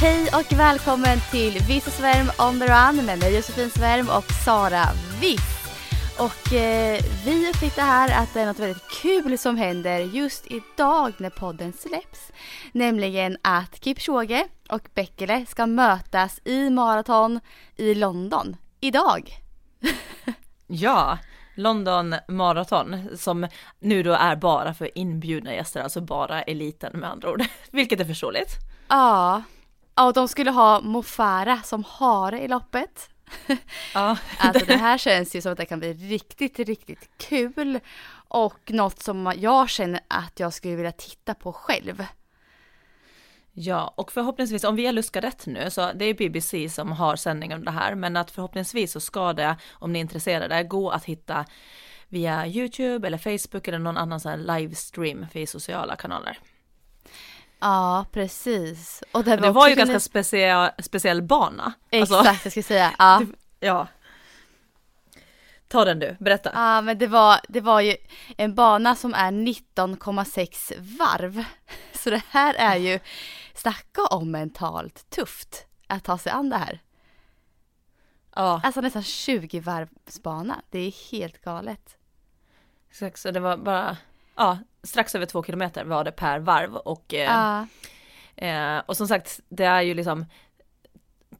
Hej och välkommen till Viss och Svärm on the run med mig Josefin Svärm och Sara Viss. Och eh, vi upptäckte här att det är något väldigt kul som händer just idag när podden släpps. Nämligen att Kipchoge och Bekele ska mötas i maraton i London idag. Ja, London Marathon som nu då är bara för inbjudna gäster, alltså bara eliten med andra ord. Vilket är förståeligt. Ja, ja och de skulle ha Mofara som hare i loppet. Ja. Alltså det här känns ju som att det kan bli riktigt, riktigt kul. Och något som jag känner att jag skulle vilja titta på själv. Ja, och förhoppningsvis om vi har luskat rätt nu, så det är BBC som har sändning om det här, men att förhoppningsvis så ska det, om ni är intresserade, gå att hitta via YouTube eller Facebook eller någon annan sån här livestream för sociala kanaler. Ja, precis. Och det var, Det var ju ganska speciell, speciell bana. Exakt, Alltså, jag ska säga. Ja. ja. Ta den du, berätta. ja, men det var, det var ju en bana som är 19,6 varv. Så det här är ju, snacka om mentalt tufft att ta sig an det här. Ja, Alltså nästan 20 varvsbana. Det är helt galet. exakt, så det var bara, ja, strax över två kilometer var det per varv och eh, Eh, och som sagt, det är ju liksom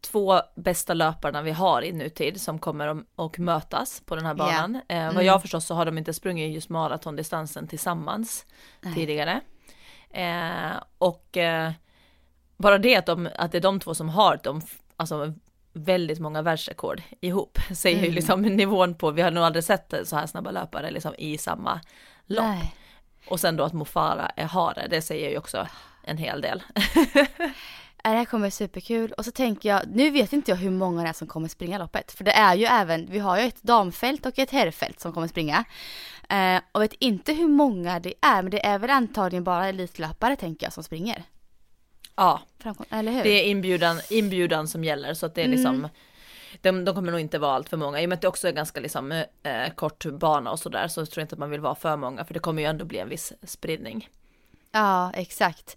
två bästa löparna vi har i nutid som kommer att och mötas på den här banan. Eh, vad Mm. jag förstår så har de inte sprungit just maratondistansen tillsammans Nej. tidigare. Eh, och eh, bara det att, de, att det är de två som har de, alltså väldigt många världsrekord ihop säger ju Mm. liksom nivån på, vi har nog aldrig sett så här snabba löpare liksom i samma lopp. nej. Och sen då att Mofara är hare, det säger ju också en hel del. Det här kommer bli superkul. Och så tänker jag, nu vet inte jag hur många det är som kommer springa loppet. För det är ju även, vi har ju ett damfält och ett herrfält som kommer springa. Eh, och vet inte hur många det är, men det är väl antagligen bara elitlöpare tänker jag som springer. Ja, Framkom eller hur? Det är inbjudan, inbjudan som gäller så att det är liksom de, de kommer nog inte vara allt för många. I och med att det också är ganska liksom, eh, kort bana och sådär så tror jag inte att man vill vara för många för det kommer ju ändå bli en viss spridning. Ja, exakt.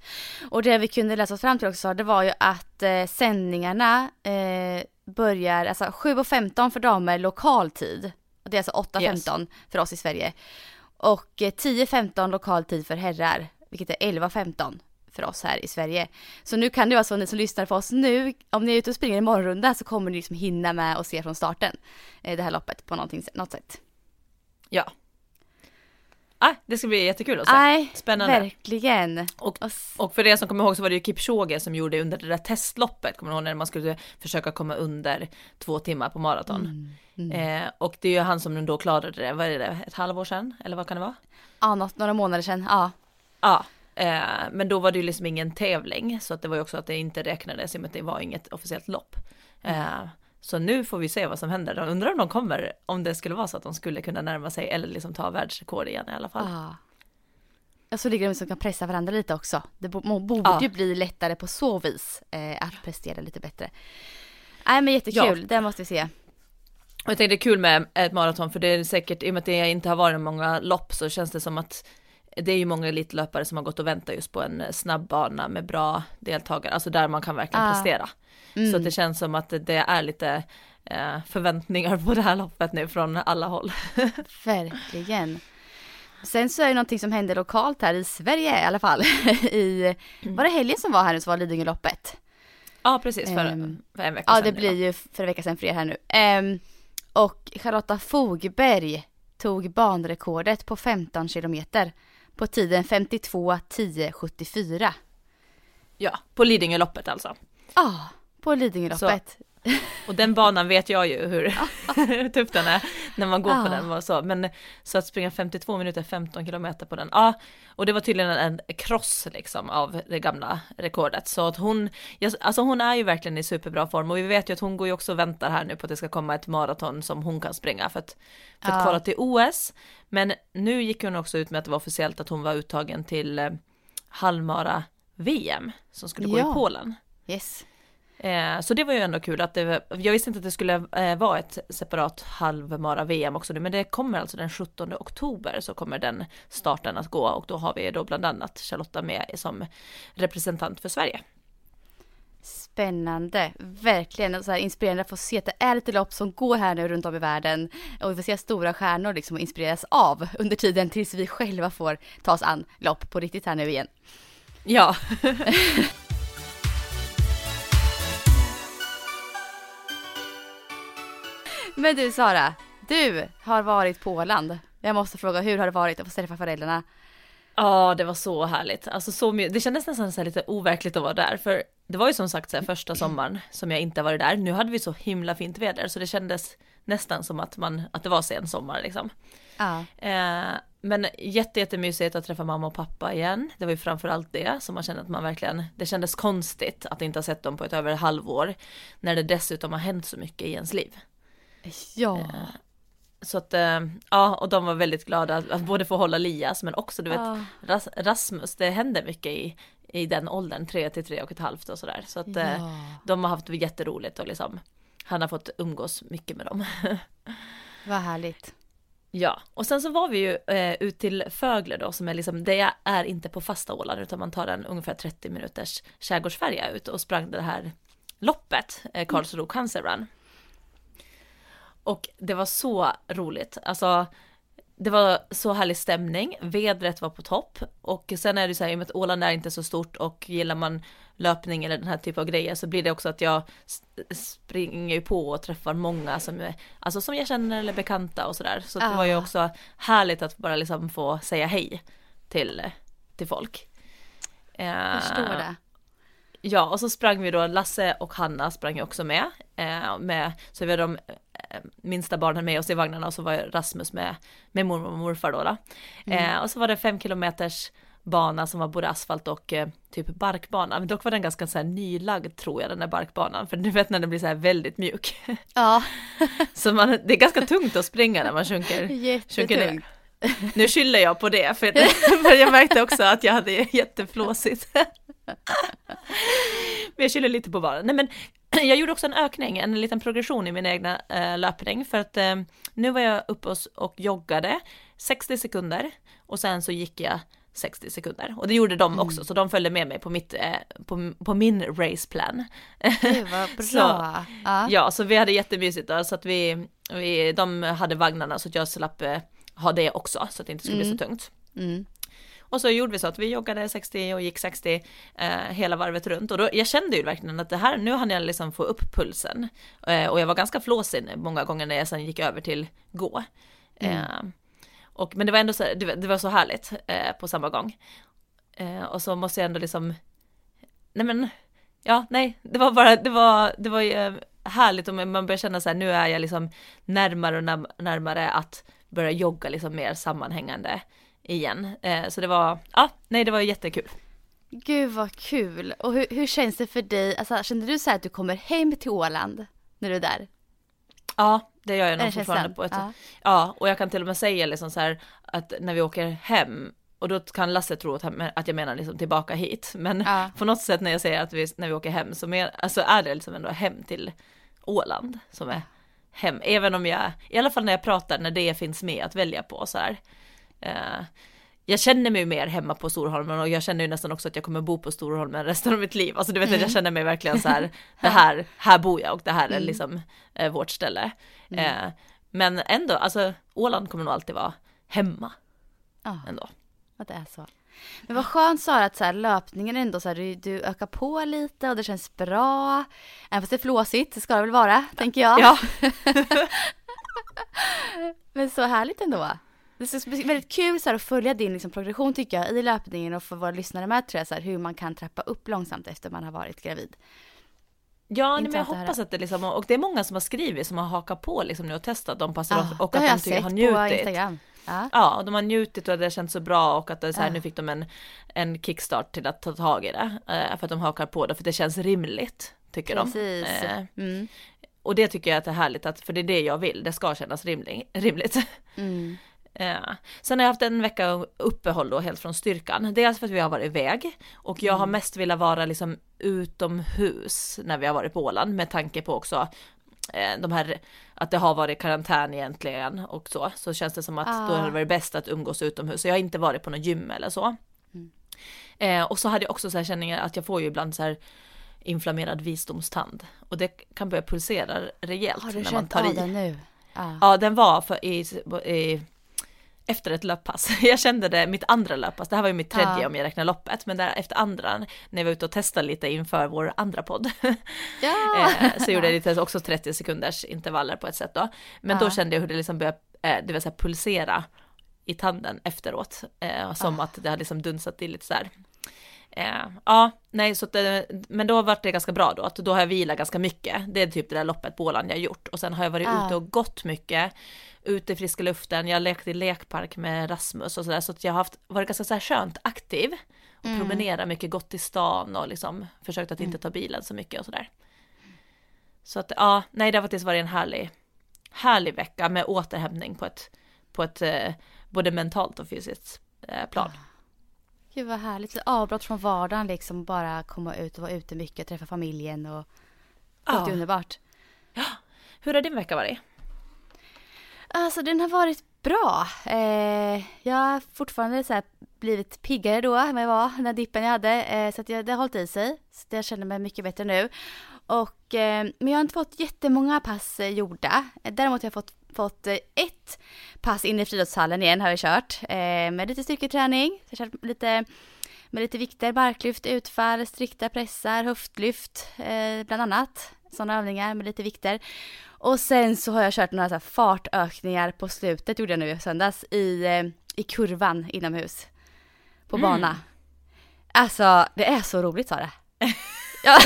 Och det vi kunde läsa oss fram till också, det var ju att eh, sändningarna eh, börjar, alltså 7.15 för damer lokal tid. Det är alltså 8.15 för oss i Sverige. Och eh, 10.15 lokal tid för herrar, vilket är 11.15 för oss här i Sverige. Så nu kan det vara så ni som lyssnar på oss nu, om ni är ute och springer en morgonrunda så kommer ni liksom hinna med och se från starten eh, det här loppet på något sätt. Ja. Ah, det ska bli jättekul att se. Nej, Spännande. verkligen. Och, Och för er som kommer ihåg så var det ju Kipchoge som gjorde under det där testloppet, kommer ni ihåg när man skulle försöka komma under två timmar på maraton. Mm. Eh, och det är ju han som då klarade det, vad är det, ett halvår sedan? Eller vad kan det vara? Ja, något, några månader sedan, ja. Ja, eh, men då var det ju liksom ingen tävling så att det var ju också att det inte räknades i och med att det var inget officiellt lopp. Eh, så nu får vi se vad som händer. Jag undrar om de kommer, om det skulle vara så att de skulle kunna närma sig eller liksom ta världsrekord igen i alla fall. Ja. Ja, så ligger de som kan pressa varandra lite också. Det borde Ja. ju bli lättare på så vis eh, att prestera lite bättre. Nej men jättekul, det måste vi se. Och jag tänkte det är kul med ett maraton för det är säkert, i och med att det inte har varit många lopp så känns det som att det är ju många elitlöpare som har gått och väntat just på en snabb bana med bra deltagare, alltså där man kan verkligen Ah. prestera. Mm. Så det känns som att det är lite eh, förväntningar på det här loppet nu från alla håll. Verkligen. Sen så är det någonting som händer lokalt här i Sverige i alla fall. I, var det helgen som var här nu så var Lidingöloppet? Ja precis, för, Ehm, för en vecka Ja sedan. det blir ju för en vecka sedan för er här nu. Ehm, och Charlotta Fogberg tog banrekordet på 15 kilometer på tiden 52 10 74. Ja, på Lidingöloppet alltså. Ja, på Lidingöloppet. Och den banan vet jag ju hur, hur tuff den är när man går Ja. på den och så. Men så att springa 52 minuter 15 kilometer på den, ja. Och det var tydligen en kross liksom av det gamla rekordet. Så att hon, alltså hon är ju verkligen i superbra form och vi vet ju att hon går ju också och väntar här nu på att det ska komma ett maraton som hon kan springa för att, för att Ja. kvala till OS. Men nu gick hon också ut med att det var officiellt att hon var uttagen till eh, halvmara VM som skulle gå Ja. i Polen. Yes. Eh, så det var ju ändå kul att det, jag visste inte att det skulle eh, vara ett separat halvmara VM också nu, men det kommer alltså den 17 oktober så kommer den starten att gå och då har vi då bland annat Charlotta med som representant för Sverige. Spännande, verkligen så här inspirerande att få se att det är ett lopp som går här nu runt om i världen och vi får se stora stjärnor liksom och inspireras av under tiden tills vi själva får ta oss an lopp på riktigt här nu igen. Ja, Men du Sara, du har varit på Åland. Jag måste fråga, hur har det varit att få träffa föräldrarna? ja det var så härligt. Alltså så my- det kändes nästan så lite overkligt att vara där, för det var ju som sagt så här första sommaren som jag inte varit där. Nu hade vi så himla fint väder så det kändes nästan som att, man, att det var sen sommar liksom. Ja, Eh, men jätte, jättemysigt att träffa mamma och pappa igen. Det var ju framförallt det som man kände att man verkligen, det kändes konstigt att inte ha sett dem på ett över halvår. När det dessutom har hänt så mycket i ens liv. Ja, Så att, eh, ja, och de var väldigt glada att, både få hålla Lias men också du vet Ja. Rasmus, det händer mycket i, i den åldern, tre till tre och ett halvt och sådär. Så att eh, Ja. de har haft jätteroligt och liksom han har fått umgås mycket med dem. vad härligt. Ja, och sen så var vi ju eh, ut till Fögle då som är liksom, det är inte på fasta Åland utan man tar en ungefär 30 minuters skärgårdsfärja ut och sprang det här loppet, eh, Karlsro Cancer Run. Och det var så roligt, alltså det var så härlig stämning, vädret var på topp och sen är det så här, i och med att Åland är inte så stort och gillar man löpning eller den här typen av grejer så blir det också att jag springer på och träffar många som, är, alltså som jag känner eller bekanta och sådär. Så det var ju Ah. också härligt att bara liksom få säga hej till, till folk. Jag förstår Eh, det. Ja, och så sprang vi då, Lasse och Hanna sprang ju också med. Eh, med så vi hade de eh, minsta barnen med oss i vagnarna och så var Rasmus med, med mormor och morfar då. då. Eh, och så var det fem kilometers bana som var både asfalt och eh, typ barkbana. Men dock var den ganska så här nylagd tror jag den där barkbanan. För du vet när den blir så här väldigt mjuk. Ja, så man, det är ganska tungt att springa när man sjunker. sjunker ner. Nu skyller jag på det, för, för jag märkte också att jag hade jätteflåsigt. Men jag skyller lite på banan. Nej men, jag gjorde också en ökning, en liten progression i min egna eh, löpning, för att eh, nu var jag uppe och, och joggade 60 sekunder och sen så gick jag 60 sekunder. Och det gjorde de också, så de följde med mig på, mitt, eh, på, på min raceplan. Gud vad bra. Så, ja. Ja, så vi hade jättemysigt där, så att vi, vi, de hade vagnarna så att jag slapp eh, ha det också, så att det inte skulle bli så tungt. Mm. Och så gjorde vi så att vi joggade 60 och gick 60 eh, hela varvet runt och då, jag kände ju verkligen att det här, nu hann jag liksom få upp pulsen. Eh, och jag var ganska flåsig många gånger när jag sen gick över till gå. Eh, och, men det var ändå så, det, var- det var så härligt eh, på samma gång. Eh, och så måste jag ändå liksom, nej men, ja nej, det var bara, det var, det var eh, härligt och man börjar känna så här, nu är jag liksom närmare och närmare att börja jogga liksom mer sammanhängande igen. Eh, så det var, ja, nej det var jättekul. Gud vad kul. Och hur, hur känns det för dig? Alltså, känner du så här att du kommer hem till Åland när du är där? Ja, det gör jag nog fortfarande på ett Ja. Ja, och jag kan till och med säga liksom så här att när vi åker hem och då kan Lasse tro att, att jag menar liksom tillbaka hit. Men Ja. på något sätt när jag säger att vi, när vi åker hem så men, alltså är det liksom ändå hem till Åland som är hem. Även om jag, i alla fall när jag pratar, när det finns med att välja på så här. Eh, jag känner mig mer hemma på Storholmen och jag känner ju nästan också att jag kommer bo på Storholmen resten av mitt liv. Alltså du vet att jag känner mig verkligen så här, det här, här bor jag och det här är liksom eh, vårt ställe. Eh, men ändå, alltså Åland kommer nog alltid vara hemma Ja, ändå. att det är så. Men vad skönt Sara att så här, löpningen ändå så här, du, du ökar på lite och det känns bra. Även fast det är flåsigt, det ska det väl vara, tänker jag. Ja, Men så härligt ändå. Det är väldigt kul så här, att följa din liksom, progression tycker jag i löpningen och för våra lyssnare med tror jag, så här, hur man kan trappa upp långsamt efter man har varit gravid. Ja, men jag hoppas höra. att det liksom, och det är många som har skrivit som har hakat på liksom nu och testat de passen Ja, och det att de jag tycker- sett har på njutit. Instagram. Ja. Ja, och de har njutit och det har känts så bra och att det är så här, Ja. nu fick de en, en kickstart till att ta tag i det. eh, För att de hakar på det, för det känns rimligt, tycker Precis. de. Eh, Mm. Och det tycker jag att det är härligt, att, för det är det jag vill, det ska kännas rimlig, rimligt. Mm. Ja. Sen har jag haft en vecka uppehåll då helt från styrkan. Dels för att vi har varit iväg och jag har Mm. mest velat vara liksom utomhus när vi har varit på Åland med tanke på också eh, de här att det har varit karantän egentligen och så så känns det som att då Ah. hade det varit bäst att umgås utomhus. Så jag har inte varit på något gym eller så. Mm. Eh, och så hade jag också så här känningar att jag får ju ibland så här inflammerad visdomstand och det kan börja pulsera rejält Har du när man känt tar av i. den nu? Ja. Ja, den var för i, i efter ett löppass. Jag kände det, mitt andra löppass, det här var ju mitt tredje Ja. om jag räknar loppet, men där efter andra, när jag var ute och testade lite inför vår andra podd, Ja. eh, så gjorde jag lite också 30 sekunders intervaller på ett sätt då. Men då Ja. kände jag hur det liksom började, det vill säga pulsera i tanden efteråt, eh, som Ah. att det hade liksom dunsat i lite så här. Eh, ja, nej, så det, men då var det ganska bra då, att då har jag vilat ganska mycket. Det är typ det där loppet på Åland jag har gjort. Och sen har jag varit Ah. ute och gått mycket, ute i friska luften, jag har lekt i lekpark med Rasmus och sådär, så att jag har haft, varit ganska så här skönt aktiv. Och Mm. promenerat mycket, gått i stan och liksom försökt att inte ta bilen så mycket och sådär. Så att ja, nej det har faktiskt varit en härlig, härlig vecka med återhämtning på ett, på ett eh, både mentalt och fysiskt eh, plan. Gud vad härligt. Så avbrott från vardagen liksom. Bara komma ut och vara ute mycket, träffa familjen och Ja. Underbart. Hur har din vecka varit? Alltså den har varit bra. Eh, jag har fortfarande så här blivit piggare då än vad jag var den dippen jag hade. Eh, så att jag, det har hållit i sig. Så jag känner mig mycket bättre nu. Och, eh, men jag har inte fått jättemånga pass eh, gjorda. Däremot har jag fått, fått eh, ett pass inne i friidrottshallen igen har vi kört. Eh, med lite styrketräning. Så jag har kört lite med lite vikter, barklyft, utfall, strikta pressar, höftlyft eh, bland annat. Sådana övningar med lite vikter. Och sen så har jag kört några så här fartökningar på slutet, gjorde jag nu i söndags, i, eh, i kurvan inomhus. På Mm. bana. Alltså, det är så roligt. Ja,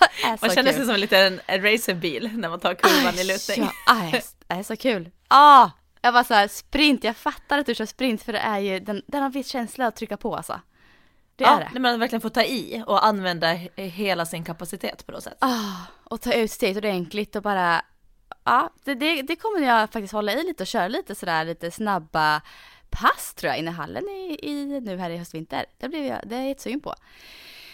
det är så Man känner kul. sig som en liten racerbil när man tar kurvan i lutning. Ja, aj, det är så kul. Ah, jag var så här, sprint, jag fattar att du kör sprint för det är ju, den, den har viss känsla att trycka på alltså. Det ja, är det. man verkligen får ta i och använda he- hela sin kapacitet på något sätt. Ah, och ta ut steget ordentligt och bara, ja, det, det, det kommer jag faktiskt hålla i lite och köra lite sådär lite snabba pass tror jag inne i hallen i, i nu här i höstvinter. Det blev jag, det är jag jättesugen på.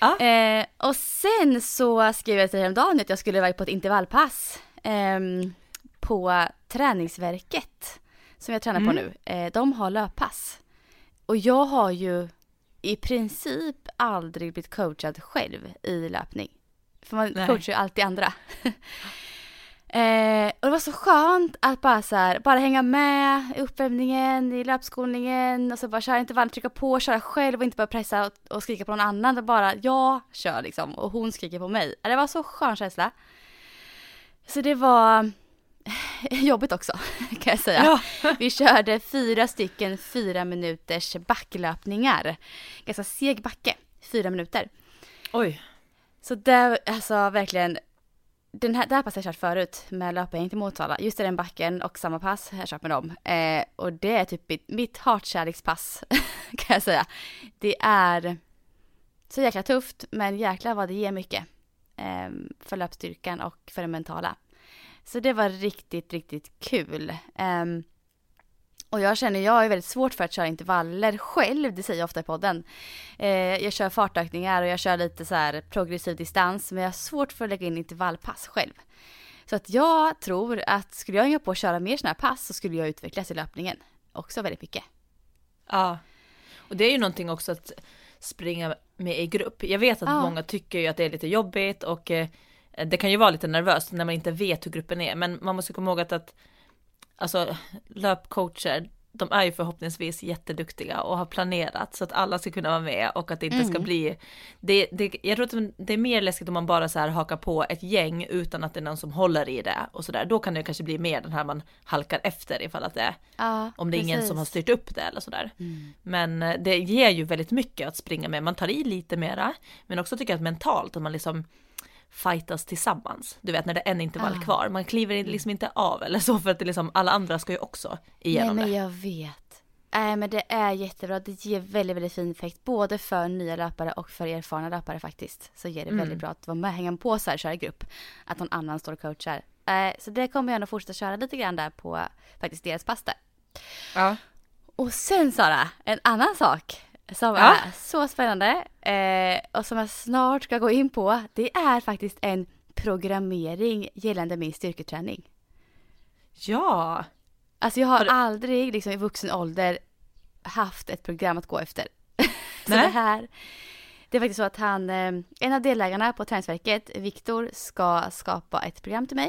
Ja. Eh, och sen så skrev jag till dig häromdagen att jag skulle iväg på ett intervallpass ehm, på träningsverket som jag tränar på Mm. nu. Eh, de har löppass. Och jag har ju i princip aldrig blivit coachad själv i löpning. För man Nej. coachar ju alltid andra. eh, och det var så skönt att bara så här, bara hänga med i uppvärmningen, i löpskolningen och så bara köra intervall, trycka på, köra själv och inte bara pressa och, och skrika på någon annan. Det bara jag kör liksom och hon skriker på mig. Det var så skön känsla. Så det var jobbigt också kan jag säga. Ja. Vi körde fyra stycken fyra minuters backlöpningar. Ganska seg backe, fyra minuter. Oj. Så det, alltså verkligen, den här, det här passet har jag kört förut med löpning till Motala. Just i den backen och samma pass har jag kört med dem. Eh, och det är typ mitt, mitt hatkärlekspass kan jag säga. Det är så jäkla tufft men jäklar vad det ger mycket. Eh, för löpstyrkan och för det mentala. Så det var riktigt, riktigt kul. Eh, och jag känner, jag är väldigt svårt för att köra intervaller själv, det säger jag ofta i podden. Eh, jag kör fartökningar och jag kör lite så här progressiv distans, men jag har svårt för att lägga in intervallpass själv. Så att jag tror att skulle jag hänga på att köra mer sådana här pass så skulle jag utvecklas i löpningen också väldigt mycket. Ja. Och det är ju någonting också att springa med i grupp. Jag vet att Ja. många tycker ju att det är lite jobbigt och eh, det kan ju vara lite nervöst när man inte vet hur gruppen är. Men man måste komma ihåg att, att alltså löpcoacher, de är ju förhoppningsvis jätteduktiga och har planerat så att alla ska kunna vara med och att det inte ska Mm. bli det, det, Jag tror att det är mer läskigt om man bara så här hakar på ett gäng utan att det är någon som håller i det och sådär. Då kan det kanske bli mer den här man halkar efter ifall att det Ja, om det är ingen precis. som har styrt upp det eller sådär. Mm. Men eh, det ger ju väldigt mycket att springa med. Man tar i lite mera, men också tycker jag att mentalt att man liksom fightas tillsammans. Du vet när det är en intervall Ah. kvar, man kliver liksom inte av eller så för att det liksom, alla andra ska ju också igenom Nej men det. jag vet. Nej men det är jättebra. Det ger väldigt, väldigt fin effekt. Både för nya löpare och för erfarna löpare faktiskt. Så ger det Mm. väldigt bra att vara med, hänga på så här, köra i grupp. Att någon annan står och coachar. Eh, så det kommer jag nog fortsätta köra lite grann där på faktiskt deras pass där. Ja. Och sen Sara, en annan sak som Ja. är så spännande eh, och som jag snart ska gå in på. Det är faktiskt en programmering gällande min styrketräning. ja, Alltså jag har Har du- aldrig liksom i vuxen ålder haft ett program att gå efter. så Nej. det här, det är faktiskt så att han, eh, en av delägarna på Träningsverket, Viktor, ska skapa ett program till mig.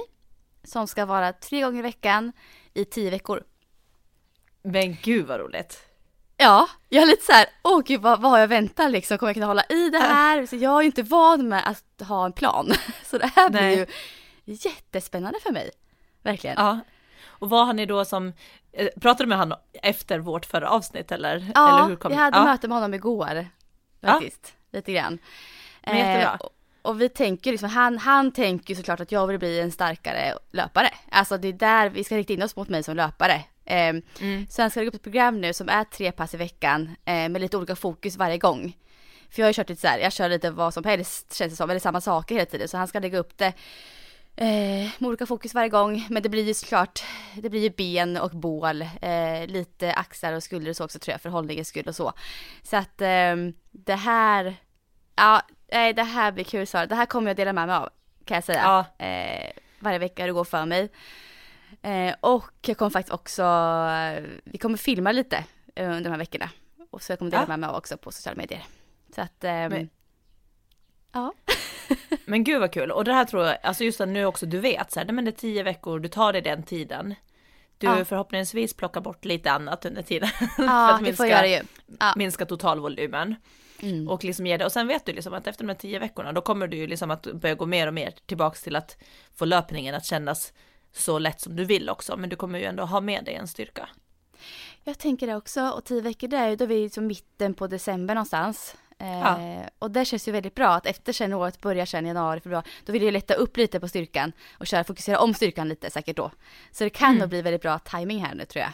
Som ska vara tre gånger i veckan i tio veckor. men gud vad roligt. Ja, jag är lite så här, åh gud vad, vad har jag väntat liksom, kommer jag kunna hålla i det här? Så jag är ju inte van med att ha en plan. Så det här blir Nej. ju jättespännande för mig. Verkligen. Ja. Och vad har ni då som, eh, pratade du med han efter vårt förra avsnitt eller? Ja, eller hur kom jag hade ja. möte med honom igår. Faktiskt, lite grann. Men jättebra. och, och vi tänker liksom, han, han tänker såklart att jag vill bli en starkare löpare. Alltså det är där vi ska rikta in oss mot mig som löpare. Eh, Mm. Så han ska lägga upp ett program nu som är tre pass i veckan eh, med lite olika fokus varje gång. För jag har ju kört lite så här, jag kör lite vad som helst känns det som, eller samma saker hela tiden. Så han ska lägga upp det eh, med olika fokus varje gång. Men det blir ju såklart, det blir ju ben och bål, eh, lite axlar och skulder och så också tror jag för hållningens skull och så. Så att eh, det här, ja, nej, det här blir kul Sara. Det här kommer jag dela med mig av kan jag säga. Ja. Eh, varje vecka hur det går för mig. Eh, och jag kommer faktiskt också, vi kommer filma lite eh, under de här veckorna. Och så jag kommer dela Ja. med mig av också på sociala medier. Så att, ehm, Men- ja. Men gud vad kul, och det här tror jag, alltså just att nu också du vet så här, men det är tio veckor, du tar dig den tiden. Du Ja. förhoppningsvis plockar bort lite annat under tiden. Ja, att det får minska- jag göra ju. Ja. minska totalvolymen. Mm. Och liksom ge det, och sen vet du liksom att efter de här tio veckorna då kommer du ju liksom att börja gå mer och mer tillbaks till att få löpningen att kännas så lätt som du vill också, men du kommer ju ändå ha med dig en styrka. Jag tänker det också. Och tio veckor det är ju, då är vi liksom mitten på december någonstans. Eh, Ja. Och det känns ju väldigt bra att efter sen året börjar sen januari, februari, då vill jag lätta upp lite på styrkan och köra, fokusera om styrkan lite säkert då. Så det kan Mm. nog bli väldigt bra timing här nu tror jag.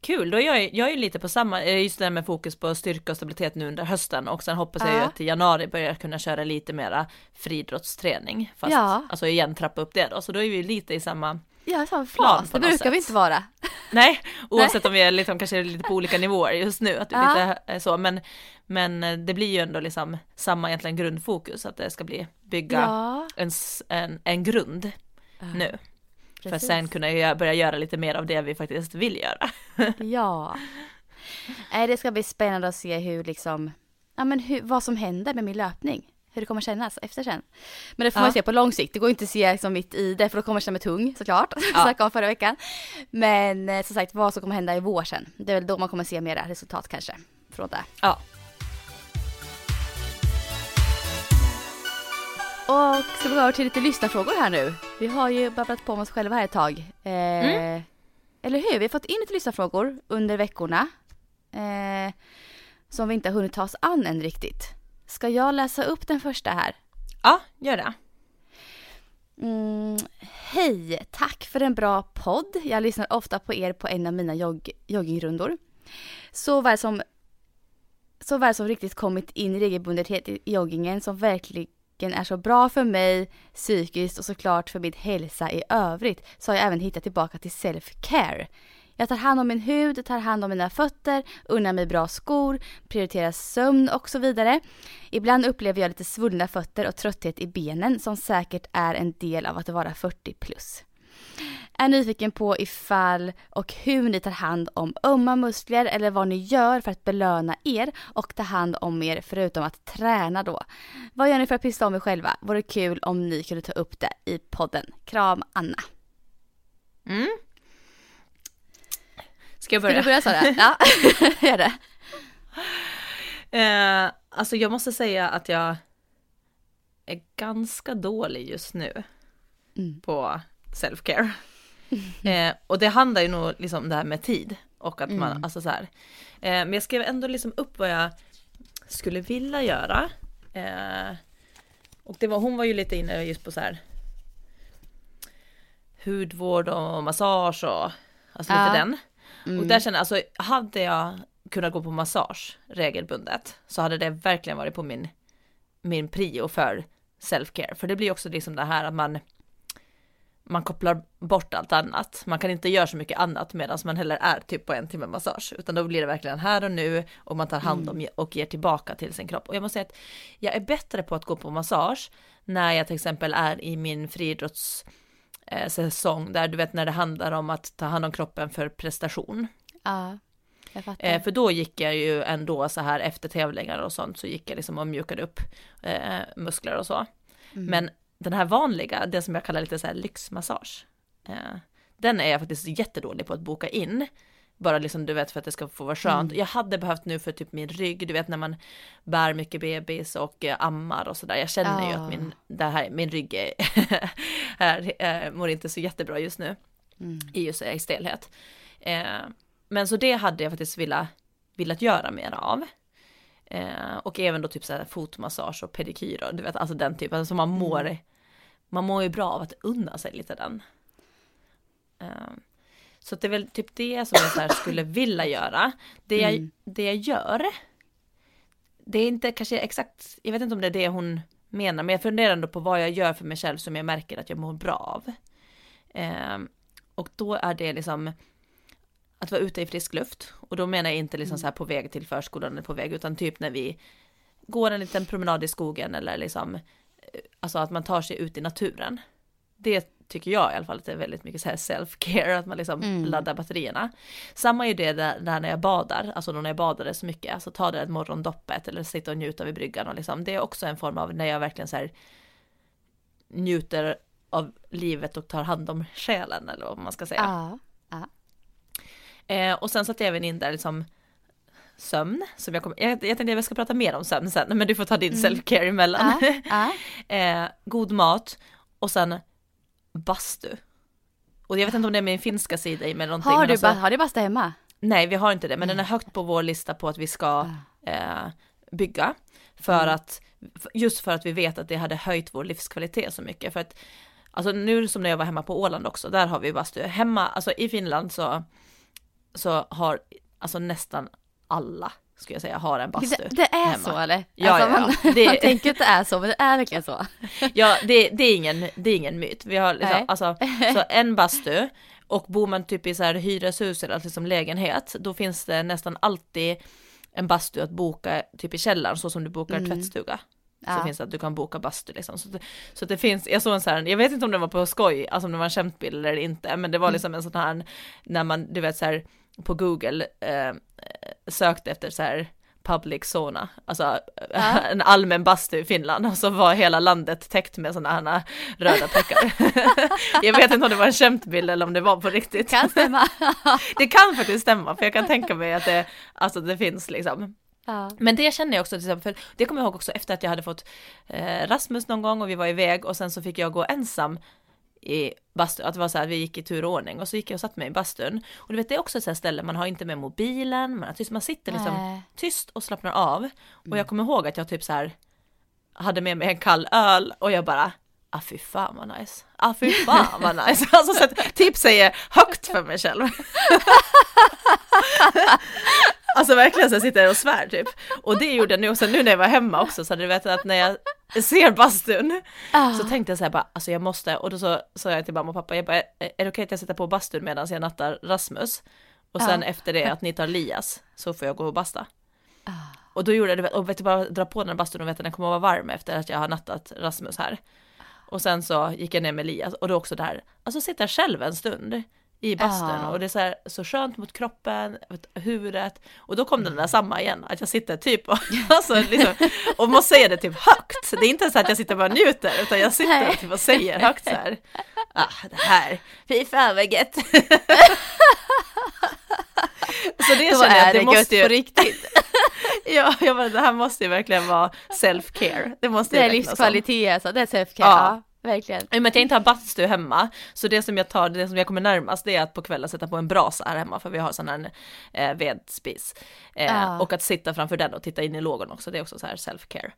Kul, då är jag, jag är lite på samma, eh, just det här med fokus på styrka och stabilitet nu under hösten och sen hoppas jag ju Ja. att i januari börjar kunna köra lite mera friidrottsträning. Fast Ja. alltså igen trappa upp det då, så då är vi lite i samma, Ja, samma Plan fas. Det brukar vi sätt. inte vara. nej, oavsett om vi är liksom kanske lite på olika nivåer just nu, att Ja. lite eh, så, men, men eh, det blir ju ändå liksom samma egentligen grundfokus, att det ska bli bygga Ja. en, en, en grund nu, för precis. sen kunna börja göra lite mer av det vi faktiskt vill göra. Ja. Nej, det ska bli spännande att se hur liksom, ja men hur, vad som händer med min löpning. Hur det kommer kännas efter sen. Men det får man Ja. ju se på lång sikt. Det går inte att se liksom mitt i det för då kommer jag känna mig tung såklart. Ja. sagt om förra veckan. Men eh, som sagt vad som kommer hända i vår sen. Det är väl då man kommer se mera resultat kanske. Från det. Ja, Och ska vi gå över till lite lyssnarfrågor här nu. Vi har ju babblat på med oss själva här ett tag. Eh, Eller hur? Vi har fått in lite lyssnarfrågor under veckorna. Eh, som vi inte har hunnit ta oss an än riktigt. Ska jag läsa upp den första här? ja gör det. Mm, hej, tack för en bra podd. Jag lyssnar ofta på er på en av mina jogg, joggingrundor. Så vad som, så vad som riktigt kommit in i regelbundenhet i joggingen som verkligen är så bra för mig psykiskt och såklart för min hälsa i övrigt så har jag även hittat tillbaka till self-care. Jag tar hand om min hud, tar hand om mina fötter, unnar mig bra skor, prioriterar sömn och så vidare. Ibland upplever jag lite svullna fötter och trötthet i benen som säkert är en del av att vara 40 plus. Är nyfiken på ifall och hur ni tar hand om ömma muskler eller vad ni gör för att belöna er och ta hand om er förutom att träna då. Vad gör ni för att pyssla om er själva? Vore kul om ni kunde ta upp det i podden. Kram Anna. Mm. Ska jag börja? du börja Sara? Ja, gör det. Eh, alltså jag måste säga att jag är ganska dålig just nu Mm. på self-care. Eh, och det handlar ju nog liksom om det här med tid och att man, Mm. alltså så här. Eh, men jag skrev ändå liksom upp vad jag skulle vilja göra. Eh, och det var, hon var ju lite inne just på så här hudvård och massage och alltså lite Ja. den. Mm. Och där känner jag, alltså hade jag kunnat gå på massage regelbundet så hade det verkligen varit på min, min prio för self-care. För det blir också liksom det här att man man kopplar bort allt annat. Man kan inte göra så mycket annat medan man heller är typ på en timme massage. Utan då blir det verkligen här och nu och man tar hand om och ger tillbaka till sin kropp. Och jag måste säga att jag är bättre på att gå på massage när jag till exempel är i min friidrotts eh, där du vet när det handlar om att ta hand om kroppen för prestation. Ja, jag fattar. Eh, för då gick jag ju ändå så här efter tävlingar och sånt så gick jag liksom och mjukade upp eh, muskler och så. Mm. Men den här vanliga, den som jag kallar lite så här lyxmassage, eh, den är jag faktiskt jättedålig på att boka in. Bara liksom du vet för att det ska få vara skönt. Mm. Jag hade behövt nu för typ min rygg, du vet när man bär mycket bebis och eh, ammar och sådär. Jag känner ju Ja. att min, det här, min rygg är, är, eh, mår inte så jättebra just nu Mm. i just i stelhet. Men så det hade jag faktiskt velat, velat göra mer av. Eh, och även då typ så här fotmassage och pedikyr och du vet alltså den typen, alltså man mår, man mår ju bra av att unna sig lite den. Eh, så det är väl typ det som jag så skulle vilja göra. Det jag, Mm. det jag gör, det är inte kanske exakt, jag vet inte om det är det hon menar, men jag funderar ändå på vad jag gör för mig själv som jag märker att jag mår bra av. Eh, och då är det liksom att vara ute i frisk luft. Och då menar jag inte liksom så här på väg till förskolan eller på väg, utan typ när vi går en liten promenad i skogen eller liksom, eh, alltså att man tar sig ut i naturen. Det tycker jag i alla fall att det är väldigt mycket så här self-care, att man liksom Mm. laddar batterierna. Samma är ju det där, där när jag badar, alltså då när jag badade så mycket, alltså ta det ett morgondoppet eller sitta och njuta vid bryggan och liksom, det är också en form av när jag verkligen så här njuter av livet och tar hand om själen eller vad man ska säga. Ja. Eh, och sen satte jag även in där liksom sömn, som jag, kom, jag, jag tänkte att jag ska prata mer om sömn sen, men du får ta din self-care emellan. Ja. Ja. eh, god mat och sen bastu. Och jag vet inte om det är min finska sida i med någonting. Har, du alltså, har du basta hemma? Nej, vi har inte det, men den är högt på vår lista på att vi ska eh, bygga. För Mm. att, just för att vi vet att det hade höjt vår livskvalitet så mycket. För att, alltså nu som när jag var hemma på Åland också, där har vi bastu. Hemma, alltså i Finland så, så har, alltså nästan alla, skulle jag säga, har en bastu. Det, det är hemma. så eller? Ja, alltså, ja, man, ja. Det- man tänker att det är så, men det är verkligen så. Ja, det, det, är ingen, det är ingen myt. Vi har liksom, alltså, så en bastu och bor man typ i så här hyreshus eller liksom lägenhet, då finns det nästan alltid en bastu att boka typ i källaren så som du bokar Mm. tvättstuga. Så Ja. finns det att du kan boka bastu liksom. Så, det- så det finns, jag såg en sån här, jag vet inte om det var på skoj, alltså om det var en skämtbild eller inte, men det var Mm. liksom en sån här, när man, du vet så här, på Google eh, sökte efter så här public sauna, alltså Ja. en allmän bastu i Finland och så var hela landet täckt med sådana här röda prickar. jag vet inte om det var en skämtbild eller om det var på riktigt. Kan stämma. Det kan faktiskt stämma för jag kan tänka mig att det, alltså det finns liksom. ja. Men det känner jag också till exempel, det kommer jag ihåg också efter att jag hade fått eh, Rasmus någon gång och vi var iväg och sen så fick jag gå ensam i bastun, att det var så här, vi gick i tur och ordning och så gick jag och satt mig i bastun. Och du vet det är också ett sånt ställe, man har inte med mobilen, man, tyst, man sitter liksom Nej. tyst och slappnar av. Och jag kommer ihåg att jag typ så här hade med mig en kall öl och jag bara Ah fy fan vad nice, ah fy fan vad nice. Alltså så att typ säger högt för mig själv. alltså verkligen så jag sitter och svär typ. Och det gjorde jag nu, och sen nu när jag var hemma också så hade du vet att när jag ser bastun Ah. så tänkte jag så här bara, alltså jag måste, och då så sa jag till mamma och pappa, jag bara, är det okej att jag sätter på bastun medan jag nattar Rasmus? Och sen Ja. efter det att ni tar Lias så får jag gå och basta. Ah. Och då gjorde jag det, och vet du bara dra på den här bastun och vet att den kommer att vara varm efter att jag har nattat Rasmus här. Och sen så gick jag ner med Elias och då också där, alltså sitta själv en stund i bastun Ja. och det är så, här, så skönt mot kroppen, huvudet och då kom den där samma igen, att jag sitter typ och, alltså, liksom, och måste säga det typ högt. Det är inte så att jag sitter och bara njuter utan jag sitter och typ och säger högt så här. Ah, det här, fy fan vad gött. Så det Då känner jag är att det det måste ju, på riktigt. ja, jag bara, det här måste ju verkligen vara self-care. Det måste Det ju är räknas som. livskvalitet alltså, det är self-care. Ja. Verkligen. I och med att jag inte har bastu hemma, så det som jag tar, det som jag kommer närmast det är att på kvällen sätta på en brasa här hemma för vi har sån här eh, vedspis. Eh, Ah. Och att sitta framför den och titta in i lågorna också, det är också så här self-care.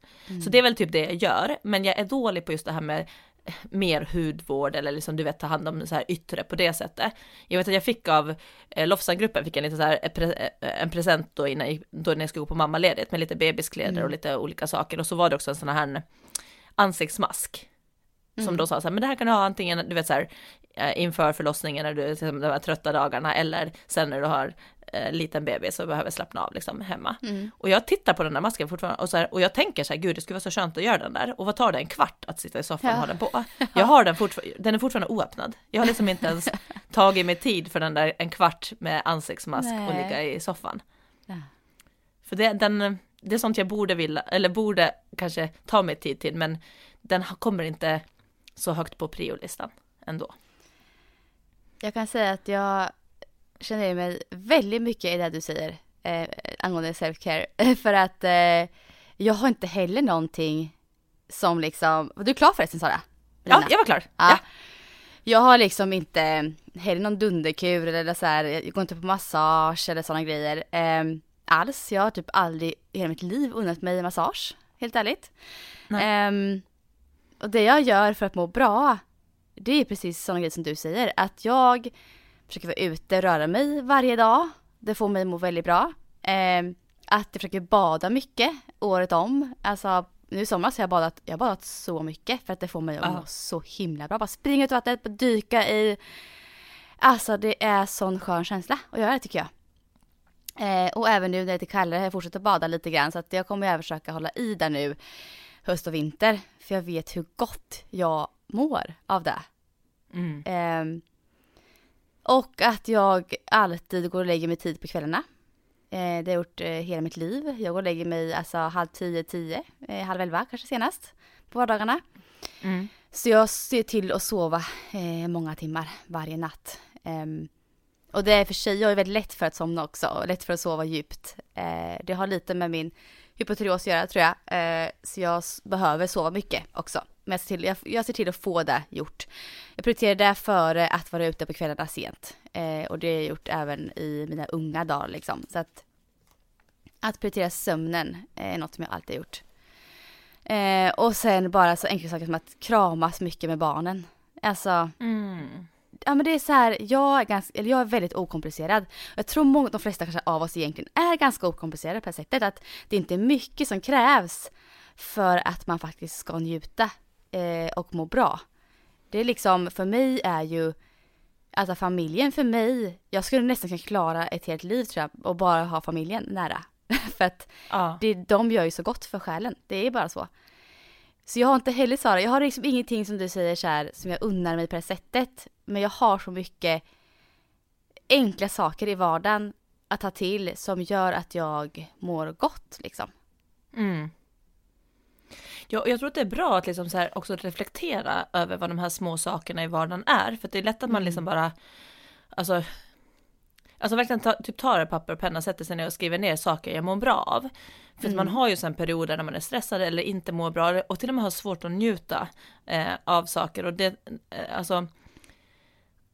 Så det är väl typ det jag gör, men jag är dålig på just det här med eh, mer hudvård eller liksom du vet ta hand om så här yttre på det sättet. Jag vet att jag fick av eh, Lofsan-gruppen fick en lite så här eh, eh, en present då innan jag- då när jag skulle gå på mammaledigt med lite bebiskläder och lite olika saker och så var det också en sån här ansiktsmask som då sa så här, men det här kan du ha antingen, du vet så här, eh, inför förlossningen när du, liksom, de här trötta dagarna, eller sen när du har eh, liten bebis och behöver slappna av liksom hemma. Och jag tittar på den där masken fortfarande och, så här, och jag tänker så här, gud det skulle vara så skönt att göra den där. Och vad tar det en kvart att sitta i soffan och Ja. ha den på? Jag har den fortfarande, den är fortfarande oöppnad. Jag har liksom inte ens tagit mig tid för den där en kvart med ansiktsmask och Nej. ligga i soffan. Ja. För det, den, det är sånt jag borde vilja, eller borde kanske ta mig tid till, men den kommer inte så högt på priolistan ändå. Jag kan säga att jag känner mig väldigt mycket i det du säger eh, angående self-care. För att eh, jag har inte heller någonting som liksom, var du klar förresten Sara? Ja, Lina? jag var klar. Ja. Ja. Jag har liksom inte heller någon dunderkur eller så här, jag går inte på massage eller sådana grejer. Eh, alls, jag har typ aldrig i hela mitt liv unnat mig massage, helt ärligt. Nej. Och det jag gör för att må bra, det är precis sådana grejer som du säger. Att jag försöker vara ute, röra mig varje dag. Det får mig att må väldigt bra. Ehm, att jag försöker bada mycket året om. Alltså nu i somras har jag badat, jag har badat så mycket för att det får mig att må så himla bra. Bara springa ut i vattnet, dyka i. Alltså det är sån skön känsla att göra det tycker jag. Eh, och även nu när det är lite kallare, jag fortsätter bada lite grann så att jag kommer även försöka hålla i där nu höst och vinter. För jag vet hur gott jag mår av det. Mm. Ehm, och att jag alltid går och lägger mig tid på kvällarna. Eh, det har jag gjort eh, hela mitt liv. Jag går och lägger mig alltså halv tio, tio, eh, halv elva kanske senast på vardagarna. Mm. Så jag ser till att sova eh, många timmar varje natt. Ehm, och det är för sig, jag är väldigt lätt för att somna också och lätt för att sova djupt. Eh, det har lite med min hypotyreos att göra tror jag. Eh, så jag behöver sova mycket också. Men jag ser, till, jag, jag ser till att få det gjort. Jag prioriterar det före att vara ute på kvällarna sent. Eh, och det har jag gjort även i mina unga dagar liksom. Så att, att prioritera sömnen är något som jag alltid har gjort. Eh, och sen bara så enkla saker som att kramas mycket med barnen. Alltså, Mm ja men det är så här, jag är, ganska, eller jag är väldigt okomplicerad. Jag tror många, de flesta kanske av oss egentligen är ganska okomplicerade på det sättet att det inte är mycket som krävs för att man faktiskt ska njuta eh, och må bra. Det är liksom, för mig är ju, alltså familjen för mig, jag skulle nästan kunna klara ett helt liv tror jag och bara ha familjen nära. för att Ja. det, de gör ju så gott för själen. Det är bara så. Så jag har inte heller Sara, jag har liksom ingenting som du säger så här som jag unnar mig på det sättet. Men jag har så mycket enkla saker i vardagen att ta till som gör att jag mår gott liksom. Mm. Ja, jag tror att det är bra att liksom så också reflektera över vad de här små sakerna i vardagen är. För det är lätt att man liksom bara, alltså, alltså verkligen ta, typ tar papper och penna, sätter sig ner och skriver ner saker jag mår bra av. För att man har ju sen perioder när man är stressad eller inte mår bra och till och med har svårt att njuta eh, av saker. Och det, eh, alltså,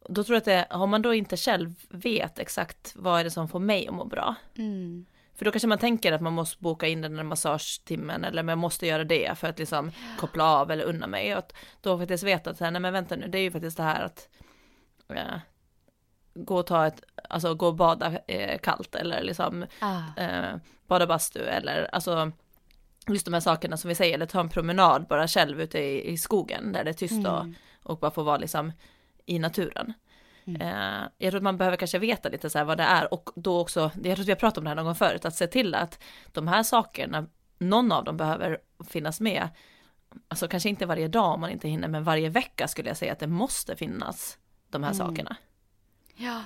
då tror jag att det, om man då inte själv vet exakt vad är det som får mig att må bra, Mm. för då kanske man tänker att man måste boka in den där massagetimmen eller man måste göra det för att liksom koppla av eller unna mig. Och att då faktiskt veta att här, nej men vänta nu, det är ju faktiskt det här att eh, gå och ta ett, alltså gå och bada eh, kallt eller liksom Ah. eh, bada bastu eller alltså just de här sakerna som vi säger, eller ta en promenad bara själv ute i, i skogen där det är tyst och, Mm. och bara få vara liksom i naturen. Mm. Eh, jag tror att man behöver kanske veta lite så här vad det är och då också, jag tror att vi har pratat om det här någon gång förut, att se till att de här sakerna, någon av dem behöver finnas med. Alltså kanske inte varje dag om man inte hinner, men varje vecka skulle jag säga att det måste finnas de här Mm. sakerna. Ja.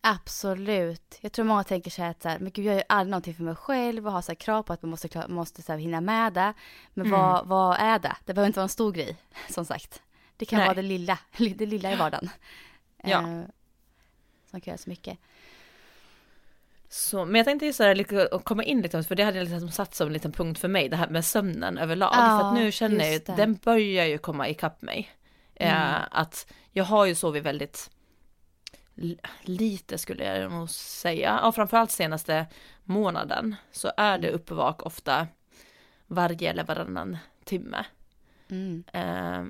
Absolut. Jag tror många tänker så här att så här, men gud jag gör aldrig någonting för mig själv och har så här krav på att man måste, måste så här, hinna med det. Men Mm. vad, vad är det? Det behöver inte vara en stor grej, som sagt. Det kan Nej. vara det lilla, det lilla i vardagen. Ja. Eh, som kan göra så mycket. Så, men jag tänkte ju så här, komma in lite, för det hade jag liksom satt som en liten punkt för mig, det här med sömnen överlag. Ja, för att nu känner jag ju, den börjar ju komma ikapp mig. Eh, Mm. att jag har ju sovit väldigt lite skulle jag nog säga. Ja, framförallt senaste månaden så är det Mm. uppvak ofta varje eller varannan timme. Mm. Eh,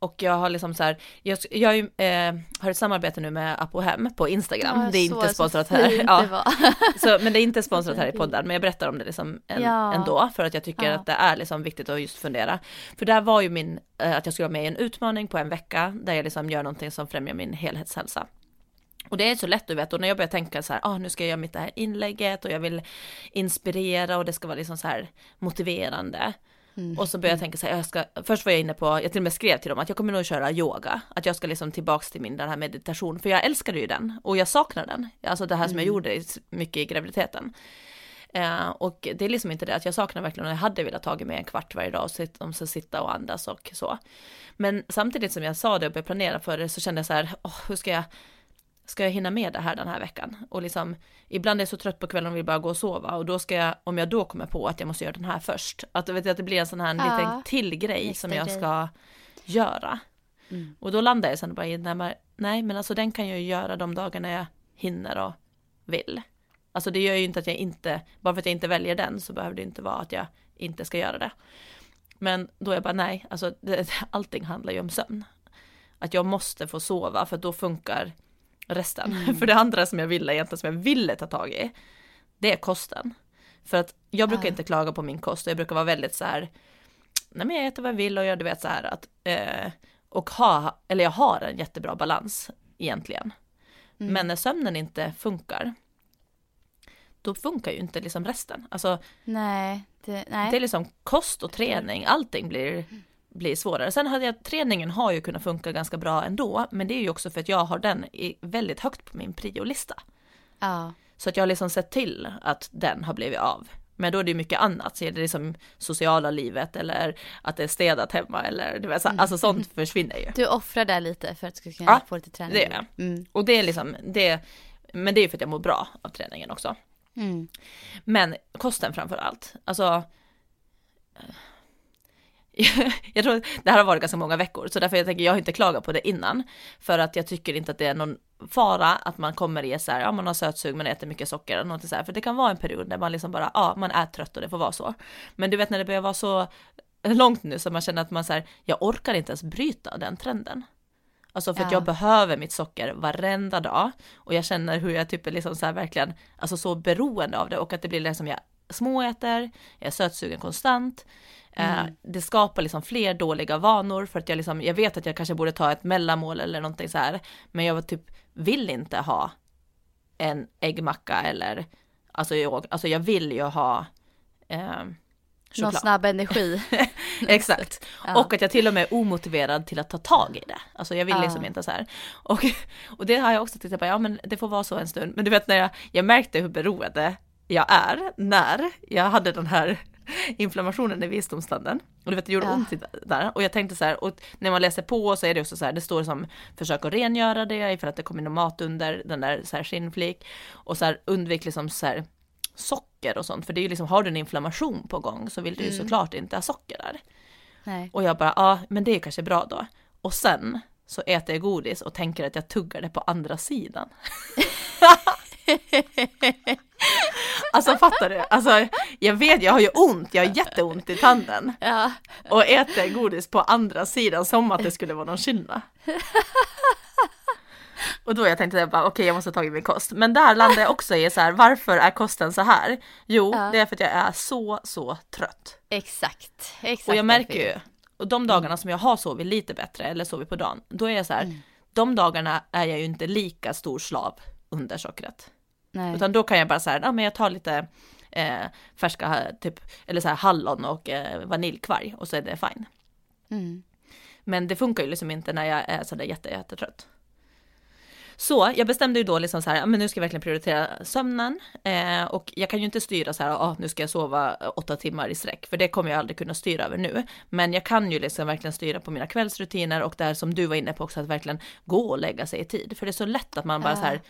och jag har liksom så här, jag, jag eh, har ett samarbete nu med Apohem på Instagram. Ja, det är inte sponsrat här. Ja, så, men det är inte sponsrat här i podden, men jag berättar om det liksom en, Ja. ändå, för att jag tycker Ja. att det är liksom viktigt att just fundera. För där var ju min, eh, att jag skulle vara med i en utmaning på en vecka, där jag liksom gör någonting som främjar min helhetshälsa. Och det är så lätt du vet, och när jag börjar tänka så här, ah, nu ska jag göra mitt det här inlägget och jag vill inspirera och det ska vara liksom så här motiverande. Mm. Och så började jag tänka så här, jag ska, först var jag inne på, jag till och med skrev till dem att jag kommer nog köra yoga, att jag ska liksom tillbaks till min den här meditation, för jag älskade ju den och jag saknar den, alltså det här som jag Mm. gjorde mycket i graviditeten. Eh, och det är liksom inte det att jag saknar verkligen, och jag hade velat tagit med en kvart varje dag och sitta, så sitta och andas och så. Men samtidigt som jag sa det och började planera för det så kände jag så här, åh, hur ska jag, ska jag hinna med det här den här veckan? Och liksom, ibland är jag så trött på kvällen och vill bara gå och sova och då ska jag, om jag då kommer på att jag måste göra den här först, att, vet, att det blir en sån här Ja, liten till grej som jag ska göra. Mm. Och då landar jag sen bara i, nej men alltså den kan jag ju göra de dagarna jag hinner och vill. Alltså det gör ju inte att jag inte, bara för att jag inte väljer den så behöver det inte vara att jag inte ska göra det. Men då är jag bara nej, alltså det, allting handlar ju om sömn. Att jag måste få sova för då funkar resten. Mm. För det andra som jag ville egentligen, som jag ville ta tag i, det är kosten. För att jag brukar Ja. inte klaga på min kost och jag brukar vara väldigt så här, nej men jag äter vad jag vill och jag du vet så här att, eh, och ha, eller jag har en jättebra balans egentligen. Mm. Men när sömnen inte funkar, då funkar ju inte liksom resten. Alltså Nej, det, nej. det är liksom kost och träning, allting blir, blir svårare. Sen hade jag, träningen har ju kunnat funka ganska bra ändå, men det är ju också för att jag har den i, väldigt högt på min priolista. Ja. Så att jag har liksom sett till att den har blivit av. Men då är det ju mycket annat, så är det liksom sociala livet eller att det är städat hemma eller du vet, så, alltså sånt försvinner ju. Du offrar där lite för att du ska kunna Ja, få lite träning. det jag. Mm. Och det är liksom, det, men det är ju för att jag mår bra av träningen också. Mm. Men kosten framför allt. Alltså. Jag tror att det här har varit ganska många veckor, så därför jag tänker jag har inte klagat på det innan. För att jag tycker inte att det är någon fara att man kommer i så här, ja man har sötsug, man äter mycket socker eller något så här. För det kan vara en period där man liksom bara, ja man är trött och det får vara så. Men du vet när det börjar vara så långt nu så man känner att man så här, jag orkar inte ens bryta den trenden. Alltså för att Ja. jag behöver mitt socker varenda dag och jag känner hur jag typ är liksom så här verkligen, alltså så beroende av det och att det blir liksom jag småäter, jag är sötsugen konstant. Eh, Mm. det skapar liksom fler dåliga vanor för att jag liksom, jag vet att jag kanske borde ta ett mellanmål eller någonting så här, men jag typ vill inte ha en äggmacka eller, alltså jag, alltså jag vill ju ha eh, Någon choklad. snabb energi. Exakt. Ja. Och att jag till och med är omotiverad till att ta tag i det. Alltså jag vill Ja. liksom inte så här. Och, och det har jag också tittat på, ja men det får vara så en stund. Men du vet när jag, jag märkte hur beroende jag är när jag hade den här inflammationen i visdomstanden. Och du vet det gjorde Ja. ont där. Och jag tänkte så här, och när man läser på så är det också så här, det står som försök att rengöra det ifall att det kommer någon mat under den där så här skinnflik. Och så här undvik liksom så här socker och sånt, för det är ju liksom, har du en inflammation på gång så vill du ju Mm. såklart inte ha socker där. Nej. Och jag bara, ja men det är kanske bra då. Och sen så äter jag godis och tänker att jag tuggar det på andra sidan. alltså fattar du? Alltså jag vet, jag har ju ont, jag har jätteont i tanden. Ja. Och äter godis på andra sidan som att det skulle vara någon skillnad. Och då jag tänkte jag bara okej jag måste ta tag i min kost. Men där landar jag också i så här varför är kosten så här? Jo Ja. det är för att jag är så så trött. Exakt. Exakt. Och jag märker ju, och de dagarna som jag har sovit lite bättre eller sovit på dagen, då är jag så här, Mm. de dagarna är jag ju inte lika stor slav under sockret. Nej. Utan då kan jag bara säga, ja men jag tar lite eh, färska, typ, eller så här hallon och eh, vaniljkvarg och så är det fine. Mm. Men det funkar ju liksom inte när jag är sådär jätte, jättetrött. Så jag bestämde ju då liksom så här, men nu ska jag verkligen prioritera sömnen eh, och jag kan ju inte styra så här, ah, nu ska jag sova åtta timmar i sträck, för det kommer jag aldrig kunna styra över nu. Men jag kan ju liksom verkligen styra på mina kvällsrutiner och det här som du var inne på också, att verkligen gå och lägga sig i tid. För det är så lätt att man bara så här,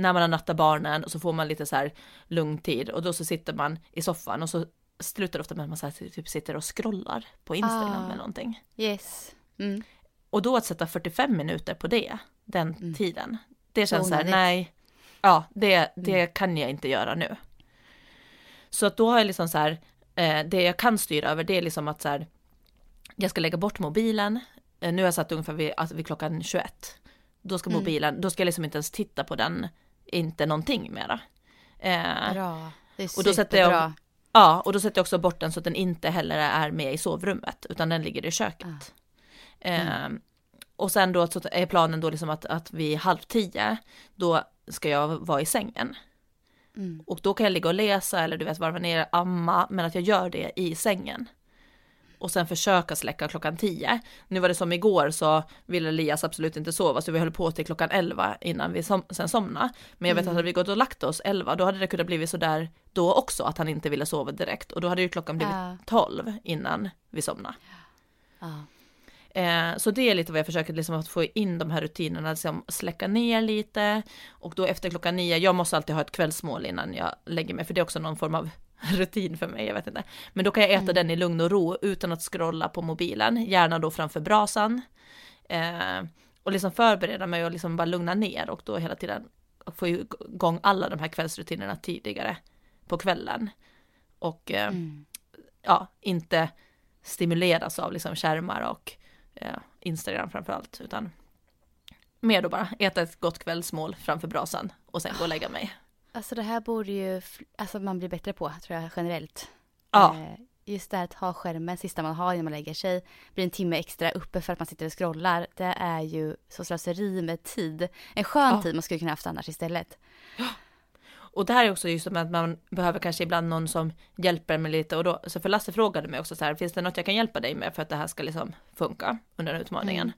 när man har nattat barnen och så får man lite så här lugn tid och då så sitter man i soffan och så slutar det ofta med att man så här, typ sitter och scrollar på Instagram Ah. eller någonting. Yes. Mm. Och då att sätta 45 minuter på det, den Mm. tiden, det känns så här, nej. ja, det, det Mm. kan jag inte göra nu. Så att då har jag liksom så här, eh, det jag kan styra över det är liksom att så här, jag ska lägga bort mobilen, eh, nu har jag satt ungefär vid, alltså vid klockan 21. Då ska Mm. mobilen, då ska jag liksom inte ens titta på den, inte någonting mera. Eh, Bra. Det är Och då sätter jag-. Ja, och då sätter jag också bort den så att den inte heller är med i sovrummet, utan den ligger i köket. Eh, och sen då så är planen då liksom att, att vid halv tio, då ska jag vara i sängen. Mm. Och då kan jag ligga och läsa eller du vet varva ner, amma, men att jag gör det i sängen. Och sen försöka släcka klockan tio. Nu var det som igår så ville Elias absolut inte sova så vi höll på till klockan elva innan vi som, sen somnade. Men jag vet att hade vi gått och lagt oss elva då hade det kunnat blivit sådär då också att han inte ville sova direkt och då hade ju klockan blivit Ja. tolv innan vi somnade. Eh, så det är lite vad jag försöker liksom att få in de här rutinerna, liksom släcka ner lite. Och då efter klockan nio, jag måste alltid ha ett kvällsmål innan jag lägger mig, för det är också någon form av rutin för mig, jag vet inte. Men då kan jag äta den i lugn och ro utan att scrolla på mobilen, gärna då framför brasan. Eh, och liksom förbereda mig och liksom bara lugna ner och då hela tiden få igång alla de här kvällsrutinerna tidigare på kvällen. Och eh, Mm. ja, inte stimuleras av liksom skärmar och eh, Instagram framförallt, utan mer då bara äta ett gott kvällsmål framför brasan och sen gå och lägga mig. Alltså det här borde ju alltså man bli bättre på tror jag generellt. Ja. Eh, just det här att ha skärmen sista man har innan man lägger sig. Blir en timme extra uppe för att man sitter och scrollar. Det är ju så slöseri med tid. En skön Ja. tid man skulle kunna haft annars istället. Och det här är också just som att man behöver kanske ibland någon som hjälper mig lite och då, så för Lasse frågade mig också så här, finns det något jag kan hjälpa dig med för att det här ska liksom funka under utmaningen?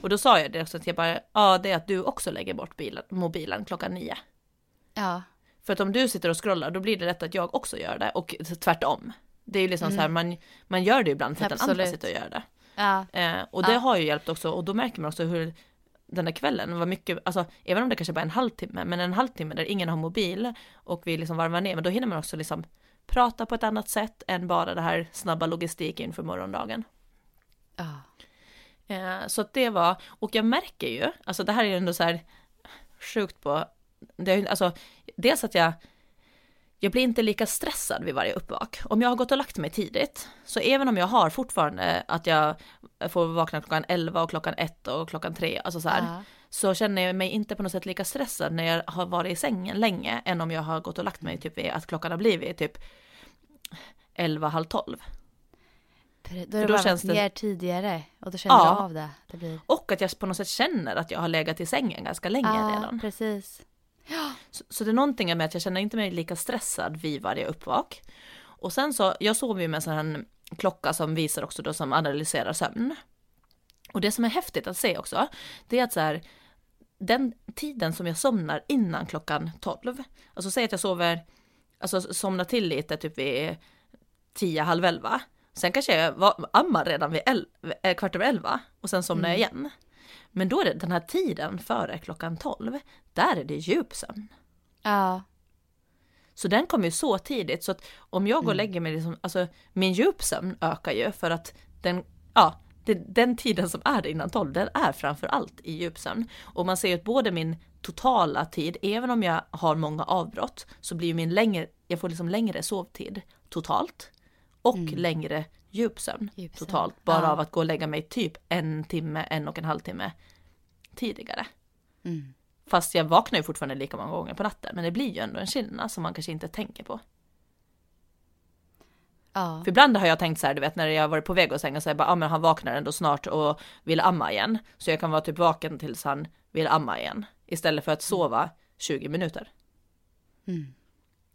Och då sa jag det också att jag bara, ja det är att du också lägger bort bilen, mobilen klockan nio. Ja. För att om du sitter och scrollar då blir det lätt att jag också gör det och tvärtom. Det är ju liksom så här, man, man gör det ibland för att den andra Absolut. sitter och gör det. Ja. Eh, och det Ja. har ju hjälpt också och då märker man också hur den där kvällen var mycket, alltså även om det kanske bara är en halvtimme, men en halvtimme där ingen har mobil och vi liksom varvar ner, men då hinner man också liksom prata på ett annat sätt än bara det här snabba logistik inför morgondagen. Ja. Eh, så att det var, och jag märker ju, alltså det här är ju ändå så här sjukt på, det alltså dels att jag, jag blir inte lika stressad vid varje uppvak. Om jag har gått och lagt mig tidigt, så även om jag har fortfarande att jag får vakna klockan 11 och klockan 1 och klockan 3, alltså så här, Ja. så känner jag mig inte på något sätt lika stressad när jag har varit i sängen länge än om jag har gått och lagt mig typ vid att klockan har blivit typ 11, halv 12. Pre- Då är det bara känns det- ner tidigare och då känner Ja. du av det. det blir... Och att jag på något sätt känner att jag har legat i sängen ganska länge Ja, redan. precis. Så, så det är någonting med att jag känner inte mig lika stressad vid varje uppvak. Och sen så, jag sover ju med en sån här klocka som visar också då som analyserar sömn. Och det som är häftigt att se också, det är att så här, den tiden som jag somnar innan klockan 12, alltså säg att jag sover, alltså somnar till lite typ vid 10, halv 11. Sen kanske jag var, ammar redan vid el, eh, kvart över 11 och sen somnar jag igen. Men då är det den här tiden före klockan 12, där är det djupsömn. Ja. Så den kommer ju så tidigt så att om jag går och lägger mig, liksom, alltså min djupsömn ökar ju för att den, ja, det, den tiden som är innan 12, den är framför allt i djupsömn. Och man ser ju att både min totala tid, även om jag har många avbrott, så blir min längre, jag får liksom längre sovtid totalt och längre djupsömn, Djupsömn, totalt, bara ja. av att gå och lägga mig typ en timme, en och en halv timme tidigare. Mm. Fast jag vaknar ju fortfarande lika många gånger på natten, men det blir ju ändå en skillnad som man kanske inte tänker på. Ja. För ibland har jag tänkt så här, du vet när jag varit på väg och sänga så är jag bara, ah, men han vaknar ändå snart och vill amma igen. Så jag kan vara typ vaken tills han vill amma igen. Istället för att sova 20 minuter. Mm.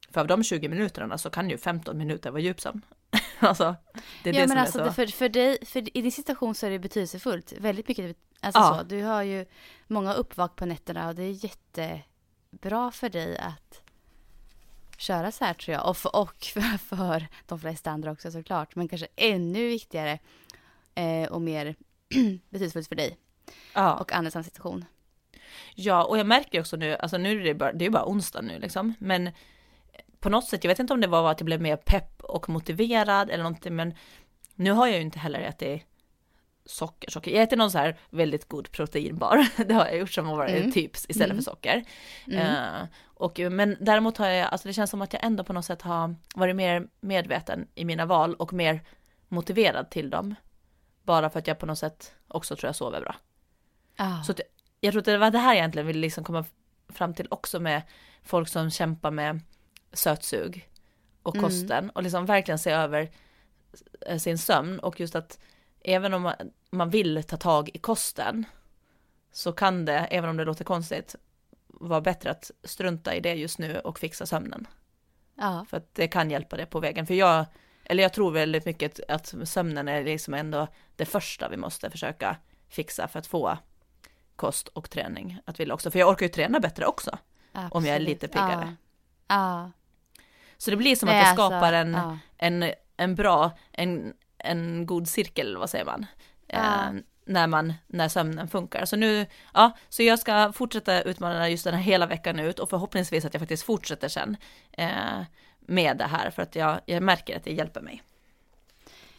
För av de 20 minuterna så kan ju 15 minuter vara djupsömn. alltså, det är ja det men som alltså är så. för, för dig, för i din situation så är det betydelsefullt. Väldigt mycket, alltså Ja. så. Du har ju många uppvak på nätterna och det är jättebra för dig att köra så här tror jag. Och för, och för, för de flesta andra också såklart. Men kanske ännu viktigare eh, och mer betydelsefullt för dig Ja. och andra i samma situation. Ja, och jag märker också nu, alltså nu är det bara, det är bara onsdag nu liksom, men på något sätt, jag vet inte om det var att jag blev mer pepp och motiverad eller någonting, men nu har jag ju inte heller ätit socker, socker. Jag äter någon så här väldigt god proteinbar. Det har jag gjort som har varit mm. tips istället mm. för socker. Mm. Uh, och, men däremot har jag, alltså det känns som att jag ändå på något sätt har varit mer medveten i mina val och mer motiverad till dem. Bara för att jag på något sätt också tror jag sover bra. Oh. Så jag tror att det var det här jag egentligen ville liksom komma fram till också med folk som kämpar med sötsug och mm. kosten och liksom verkligen se över eh, sin sömn och just att även om man vill ta tag i kosten så kan det, även om det låter konstigt, vara bättre att strunta i det just nu och fixa sömnen. Ja. För att det kan hjälpa det på vägen. För jag, eller jag tror väldigt mycket att sömnen är liksom ändå det första vi måste försöka fixa för att få kost och träning att vilja också. För jag orkar ju träna bättre också. Absolut. Om jag är lite piggare. Ja. ja. Så det blir som Nej, att det skapar alltså, en, ja. en, en bra, en, en god cirkel, vad säger man? Ja. Eh, när, man, när sömnen funkar. Så nu, ja, så jag ska fortsätta utmana just den här hela veckan ut och förhoppningsvis att jag faktiskt fortsätter sen eh, med det här för att jag, jag märker att det hjälper mig.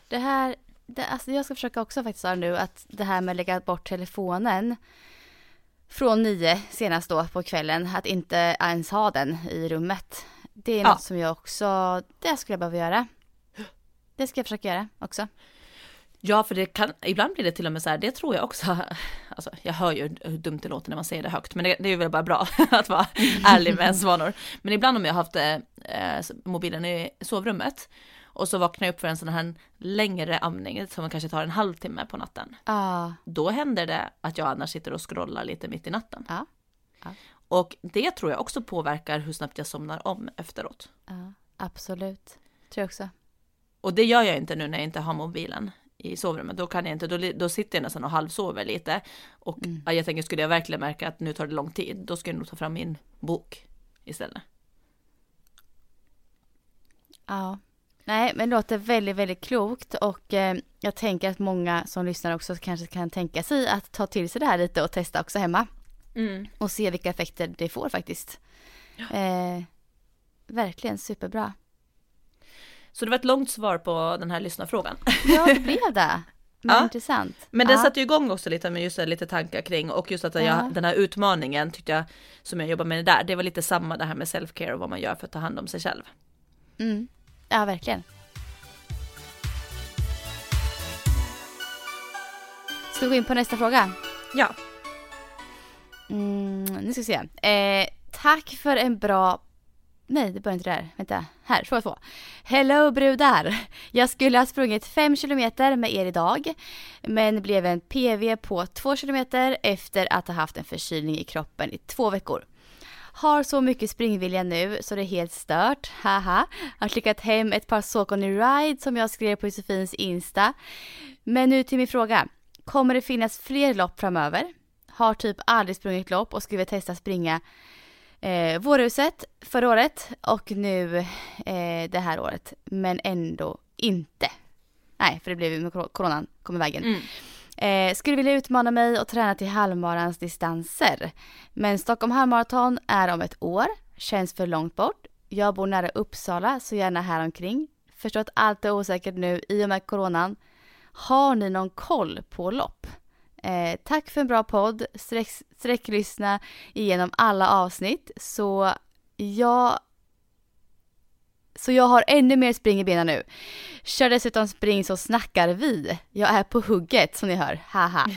Det här, det, alltså jag ska försöka också faktiskt säga nu att det här med att lägga bort telefonen från nio senast då på kvällen, att inte ens ha den i rummet. Det är ja. något som jag också, det skulle jag behöva göra. Det ska jag försöka göra också. Ja, för det kan, ibland blir det till och med så här, det tror jag också, alltså jag hör ju hur dumt det låter när man säger det högt, men det, det är väl bara bra att vara ärlig med ens vanor. Men ibland om jag har haft eh, mobilen i sovrummet och så vaknar jag upp för en sån här längre amning som kanske tar en halvtimme på natten. Ah. Då händer det att jag annars sitter och scrollar lite mitt i natten. Ah. Ah. Och det tror jag också påverkar hur snabbt jag somnar om efteråt. Absolut. Tror jag också. Och det gör jag inte nu när jag inte har mobilen i sovrummet. Då kan jag inte, då, då sitter jag nästan och halvsover lite. Och mm. jag tänker, skulle jag verkligen märka att nu tar det lång tid, då ska jag nog ta fram min bok istället. Ja, nej men det låter väldigt, väldigt klokt och eh, jag tänker att många som lyssnar också kanske kan tänka sig att ta till sig det här lite och testa också hemma. Mm. Och se vilka effekter det får faktiskt. Ja. Eh, verkligen superbra. Så det var ett långt svar på den här lyssnarfrågan. Ja, det blev det. Men ja. intressant. Men den ja. satte ju igång också lite med just lite tankar kring och just att jag, ja. den här utmaningen tyckte jag som jag jobbar med där, det var lite samma det här med self-care och vad man gör för att ta hand om sig själv. Mm. Ja, verkligen. Ska vi gå in på nästa fråga? Ja. Mm, nu ska vi se. Eh, tack för en bra Nej, det börjar inte där. Vänta. Här, fråga två. Hello brudar! Jag skulle ha sprungit 5 kilometer med er idag, men blev en PV på 2 kilometer efter att ha haft en förkylning i kroppen i två veckor. Har så mycket springvilja nu så det är helt stört, haha. Har klickat hem ett par Saucony Ride som jag skrev på Josefins Insta. Men nu till min fråga. Kommer det finnas fler lopp framöver? Har typ aldrig sprungit lopp och skulle vilja testa springa eh, vårhuset förra året och nu eh, det här året. Men ändå inte. Nej, för det blev ju med coronan kom i vägen. Mm. Eh, skulle vilja utmana mig och träna till halvmarans distanser. Men Stockholm halvmaraton är om ett år. Känns för långt bort. Jag bor nära Uppsala, så gärna här omkring. Förstår att allt är osäkert nu i och med coronan. Har ni någon koll på lopp? Eh, tack för en bra podd. Sträck, sträcklyssna igenom alla avsnitt. Så jag så jag har ännu mer spring i benen nu. Kör dessutom spring så snackar vi. Jag är på hugget som ni hör. Haha.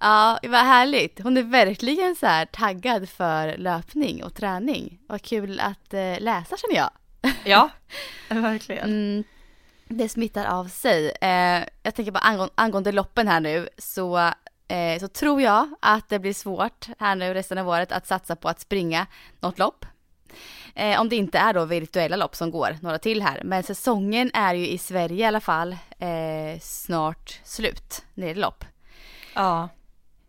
ja, vad härligt. Hon är verkligen så här taggad för löpning och träning. Vad kul att eh, läsa känner jag. ja, verkligen. Mm, det smittar av sig. Eh, jag tänker bara angående, angående loppen här nu så, eh, så tror jag att det blir svårt här nu resten av året att satsa på att springa något lopp. Eh, om det inte är då virtuella lopp som går några till här. Men säsongen är ju i Sverige i alla fall eh, snart slut när det är lopp. Ja.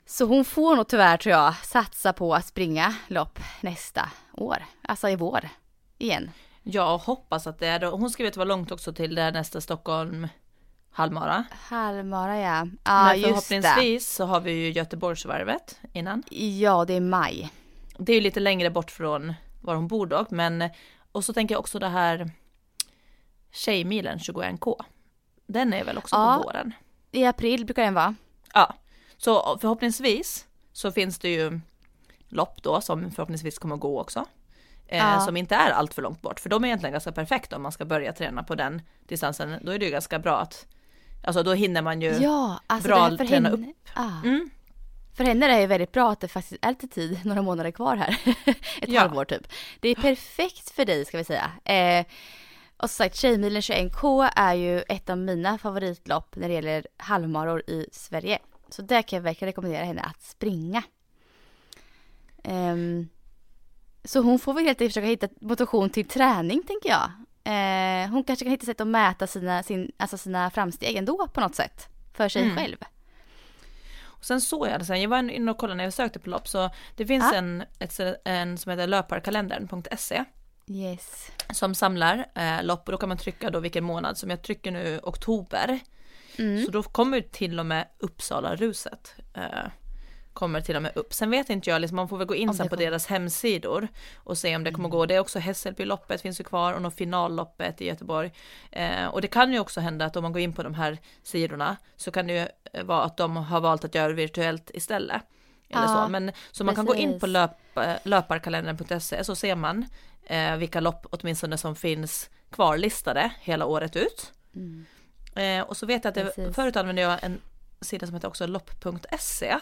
Så hon får nog tyvärr tror jag satsa på att springa lopp nästa år. Alltså i vår igen. Jag hoppas att det är då. Hon ska veta vara långt också till det nästa Stockholm Halvmara. Halvmara ja. Ja Men just det. förhoppningsvis så har vi ju Göteborgsvarvet innan. Ja det är maj. Det är ju lite längre bort från var hon bor dock, men och så tänker jag också det här Tjejmilen 21K. Den är väl också Ja. på våren? I april brukar den vara. Ja, så förhoppningsvis så finns det ju lopp då som förhoppningsvis kommer att gå också. Eh, Ja. Som inte är allt för långt bort, för de är egentligen ganska perfekta om man ska börja träna på den distansen. Då är det ju ganska bra att, alltså då hinner man ju Ja, alltså bra träna henne, Ja. Mm. För henne är det ju väldigt bra att det faktiskt är lite tid, några månader kvar här. Ett Ja. halvår typ. Det är perfekt för dig ska vi säga. Eh, och som sagt, Tjejmilen 21K är ju ett av mina favoritlopp när det gäller halvmaror i Sverige. Så där kan jag verkligen rekommendera henne att springa. Ehm, så hon får väl helt enkelt försöka hitta motivation till träning tänker jag. Eh, hon kanske kan hitta sätt att mäta sina, sin, alltså sina framsteg ändå på något sätt. För sig Mm. själv. Och sen såg jag det sen, jag var inne och kollade när jag sökte på lopp så det finns Ja. en, ett, en som heter löparkalendern.se Yes. som samlar eh, lopp och då kan man trycka då vilken månad som jag trycker nu oktober. Mm. Så då kommer till och med Uppsala ruset eh, kommer till och med upp. Sen vet inte jag, liksom, man får väl gå in sen på deras hemsidor och se om det kommer gå. Det är också Hässelbyloppet finns ju kvar och något finalloppet i Göteborg. Eh, och det kan ju också hända att om man går in på de här sidorna så kan det ju eh, vara att de har valt att göra det virtuellt istället. Eller Ja, så. Men, så man kan gå in på precis. löp, eh, löparkalendern.se så ser man eh, vilka lopp åtminstone som finns kvarlistade hela året ut. Mm. Eh, och så vet jag att det, Precis. förut använde jag en sida som heter också lopp.se.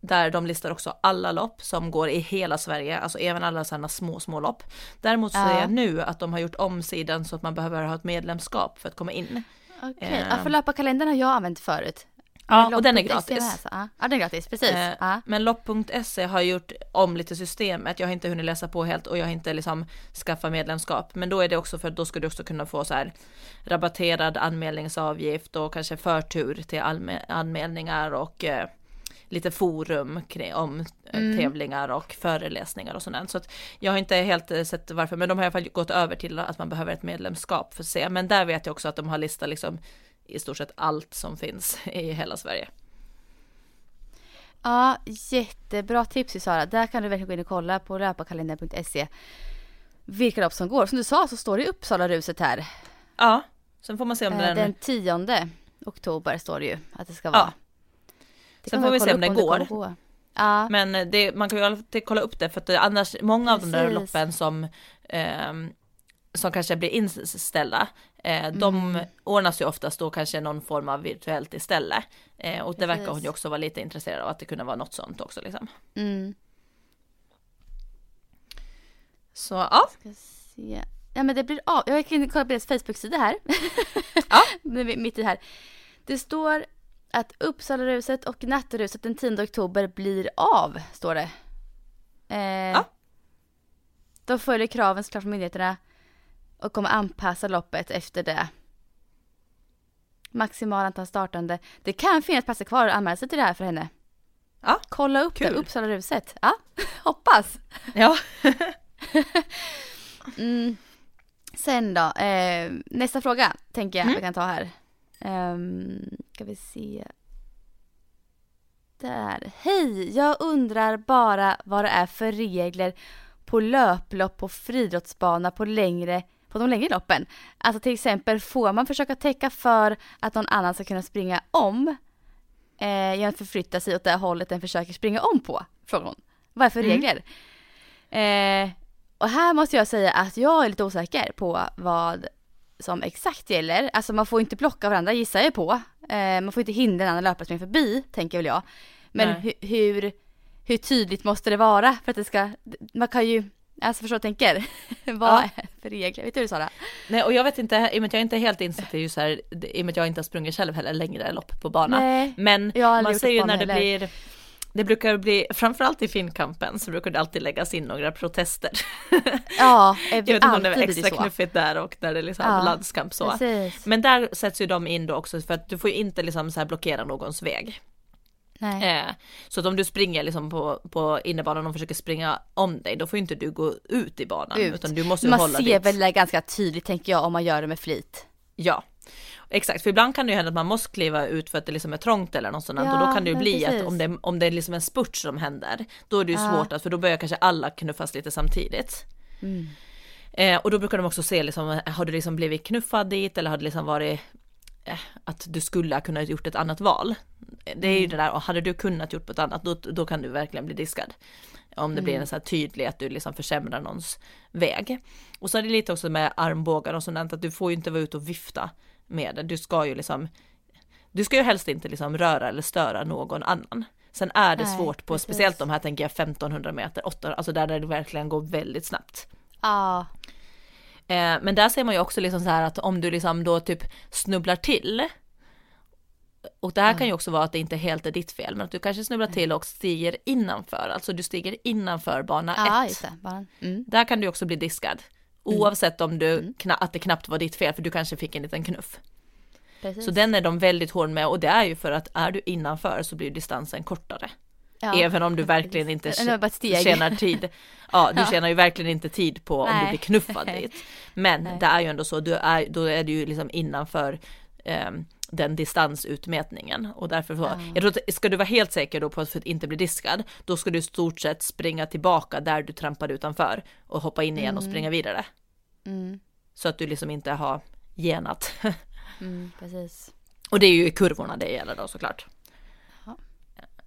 Där de listar också alla lopp som går i hela Sverige, alltså även alla sådana små, små lopp. Däremot så ser jag nu att de har gjort om sidan så att man behöver ha ett medlemskap för att komma in. Okej, Eh. ja, för löparkalendern har jag använt förut. Ja, och den är gratis. alltså. Ja, den är gratis, precis. Eh. Men lopp.se har gjort om lite systemet. Jag har inte hunnit läsa på helt och jag har inte liksom skaffat medlemskap. Men då är det också för att då ska du också kunna få så här rabatterad anmälningsavgift och kanske förtur till anmä- anmälningar och eh, lite forum kring, om eh, Mm. tävlingar och föreläsningar och sådant. Så att jag har inte helt eh, sett varför, men de har i alla fall gått över till att man behöver ett medlemskap för att se. Men där vet jag också att de har listat liksom i stort sett allt som finns i hela Sverige. ja, jättebra tips Sara. Där kan du verkligen gå in och kolla på löparkalendern.se vilka lopp som går. Som du sa så står det i Uppsala ruset här. Ja, sen får man se om Eh, den... Den 10 oktober står det ju att det ska Ja. vara. Det Sen får vi se om det går. kommer gå. Ja, Men det, man kan ju alltid kolla upp det för att det, annars, många av de där Precis. loppen som, ehm, som kanske blir inställda, eh, de Mm. ordnas ju oftast då kanske någon form av virtuellt istället. Eh, och det verkar hon ju Precis. också vara lite intresserad av att det kunde vara något sånt också liksom. mm. Så ja. Ja men det blir av. Jag kan kolla på deras Facebook-sida här. Ja. Mitt i här. Det står att Uppsalaruset och Natteruset den 10 oktober blir av, står det. Eh, Ja. De följer kraven såklart från myndigheterna och kommer anpassa loppet efter det. Maximal antal startande. Det kan finnas platser kvar att anmäla sig till det här för henne. Ja, Kolla upp kul. det, Uppsalaruset. Ja, hoppas. ja. Mm. Sen då, eh, nästa fråga tänker jag Mm. vi kan ta här. Um, ska vi se. Där. Hej, jag undrar bara vad det är för regler på löplopp på friidrottsbana på längre på de längre loppen. Alltså till exempel får man försöka täcka för att någon annan ska kunna springa om eh, genom att förflytta sig åt det hållet den försöker springa om på? Frågar hon. Vad är för Mm. regler? Eh, och här måste jag säga att jag är lite osäker på vad som exakt gäller. Alltså man får inte blocka varandra gissar jag på. Eh, man får inte hindra en annan löpare springa förbi, tänker väl jag. Men hu- hur, hur tydligt måste det vara för att det ska, man kan ju, alltså förstå vad jag tänker. vad Ja. är det för regler? Vet du Sara? Nej och jag vet inte, i och med att jag inte är helt insatt i så här, i och med att jag inte har sprungit själv heller längre lopp på bana. Nej, Men man ser det ju när det heller. blir det brukar bli, framförallt i Finnkampen så brukar det alltid läggas in några protester. ja, Jag vet inte om det var det extra knuffigt där och när det är liksom Ja, landskamp så. Precis. Men där sätts ju de in då också för att du får ju inte liksom så här blockera någons väg. Eh, så att om du springer liksom på, på innebanan och försöker springa om dig, då får inte du gå ut i banan. Ut. Utan du måste Man hålla ser ditt. väl det ganska tydligt tänker jag om man gör det med flit. Ja, Exakt, för ibland kan det ju hända att man måste kliva ut för att det liksom är trångt eller något sånt Ja, och då kan det ju bli precis. att om det, om det är liksom en spurt som händer, då är det ju Ja. svårt att, för då börjar kanske alla knuffas lite samtidigt. Mm. Eh, och då brukar de också se liksom, har du liksom blivit knuffad dit eller har det liksom varit eh, att du skulle ha kunnat gjort ett annat val. Det är ju Mm. det där, och hade du kunnat gjort på ett annat, då, då kan du verkligen bli diskad. Om det blir Mm. en så här tydlig att du liksom försämrar någons väg. Och så är det lite också med armbågar och sånt, att du får ju inte vara ute och vifta med det. Du ska ju liksom, du ska ju helst inte liksom röra eller störa någon annan. Sen är det Nej, svårt på, precis. speciellt de här tänker jag 1500 meter, 800, alltså där det verkligen går väldigt snabbt. Ja, Eh, men där ser man ju också liksom så här att om du liksom då typ snubblar till. Och det här kan ju också vara att det inte helt är ditt fel, men att du kanske snubblar till och stiger innanför, alltså du stiger innanför bana ja 1. just det. Bara, mm. Där kan du också bli diskad. Oavsett om du, kna- att det knappt var ditt fel, för du kanske fick en liten knuff. Precis. Så den är de väldigt hård med och det är ju för att är du innanför så blir distansen kortare. Ja. Även om du verkligen inte tjänar tid. Ja, du Ja. tjänar ju verkligen inte tid på om du Nej. blir knuffad dit. Men Nej. det är ju ändå så, du är, då är du ju liksom innanför ehm, den distansutmätningen och därför så, Ja. jag tror att ska du vara helt säker då på att inte bli diskad, då ska du i stort sett springa tillbaka där du trampade utanför och hoppa in igen och Mm. springa vidare. Mm, Så att du liksom inte har genat. mm, precis. och det är ju i kurvorna det gäller då såklart. Ja.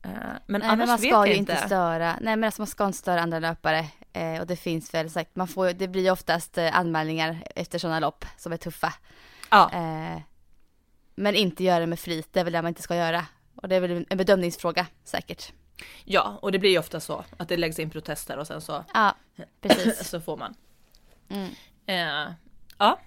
Eh, Men Nej annars men man ska ju inte störa, nej men alltså man ska inte störa andra löpare. Eh, och det finns väl sagt, man får, det blir oftast eh, anmälningar efter sådana lopp som är tuffa. Ja, Eh, men inte göra det med flit, det är väl det man inte ska göra. Och det är väl en bedömningsfråga säkert. ja, och det blir ju ofta så att det läggs in protester och sen så, Ja, precis. så får man. Mm. Eh, ja,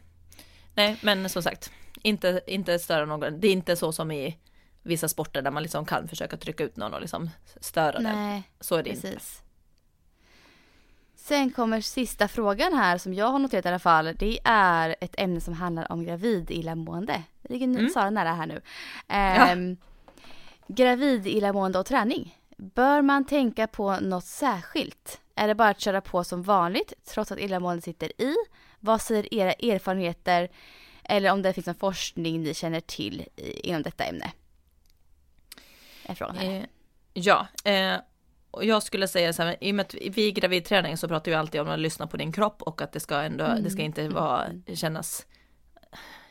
nej men som sagt, inte, inte störa någon. Det är inte så som i vissa sporter där man liksom kan försöka trycka ut någon och liksom störa den. Nej, Så är det inte. Sen kommer sista frågan här som jag har noterat i alla fall. Det är ett ämne som handlar om gravid illamående. Det ligger Mm. Sara nära här nu. Ehm, Gravid illamående och träning. Bör man tänka på något särskilt? Är det bara att köra på som vanligt trots att illamående sitter i? Vad säger era erfarenheter? Eller om det finns någon forskning ni känner till inom detta ämne? Är frågan här. Eh, ja, eh, och jag skulle säga så här, i och med att vi i gravidträning så pratar vi alltid om att lyssna på din kropp och att det ska ändå, det ska inte vara, kännas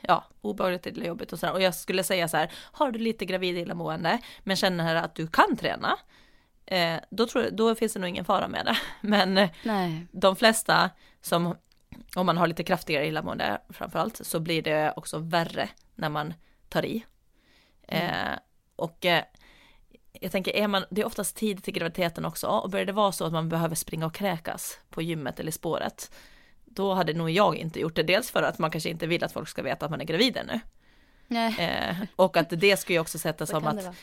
ja, obehagligt eller jobbigt och sådär. Och jag skulle säga så här, har du lite gravid illamående men känner att du kan träna, eh, då, tror då finns det nog ingen fara med det. Men Nej. de flesta som, om man har lite kraftigare illamående framförallt, så blir det också värre när man tar i. Eh, och eh, jag tänker, är man, det är oftast tid till graviditeten också, och börjar det vara så att man behöver springa och kräkas på gymmet eller i spåret, då hade nog jag inte gjort det. Dels för att man kanske inte vill att folk ska veta att man är gravid ännu. Nej. Eh, och att det skulle jag också sätta som att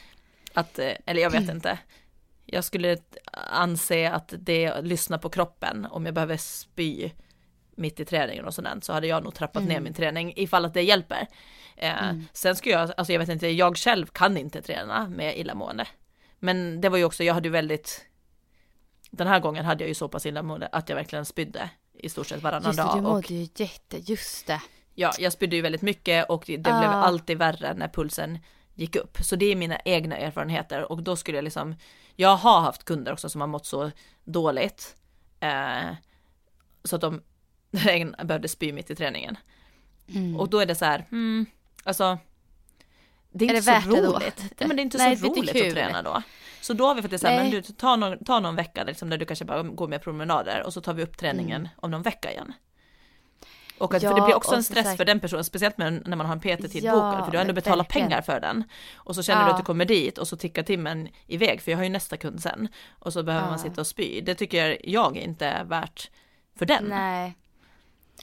att, eh, eller jag vet inte. Jag skulle anse att det, lyssna på kroppen, om jag behöver spy mitt i träningen och sådant, så hade jag nog trappat ner Mm. min träning ifall att det hjälper. Eh, Mm. Sen skulle jag, alltså jag vet inte, jag själv kan inte träna med illamående. Men det var ju också, jag hade ju väldigt, den här gången hade jag ju så pass illamående att jag verkligen spydde i stort sett varannan Just det, dag. du och- mådde ju jätte, just det. Ja, jag spydde ju väldigt mycket och det blev Ah. alltid värre när pulsen gick upp. Så det är mina egna erfarenheter och då skulle jag liksom, jag har haft kunder också som har mått så dåligt. Eh, så att de behövde spy mitt i träningen. Mm. Och då är det så här, hmm, alltså. Det är, Är inte det så roligt. Ja, men det är inte Nej, så är roligt att träna då. Så då har vi faktiskt Nej. men du, ta någon, ta någon vecka liksom, där du kanske bara går med promenader och så tar vi upp träningen om någon vecka igen. Och att, för det Mm. Ja, blir också en stress sagt- för den personen, speciellt när man har en PT-tid Ja, bokad, för du har ändå betalat pengar för den. Och så känner du Ja. att du kommer dit och så tickar timmen iväg, för jag har ju nästa kund sen. Och så behöver man Ja. sitta och spy. Det tycker jag inte är värt för den. Nej,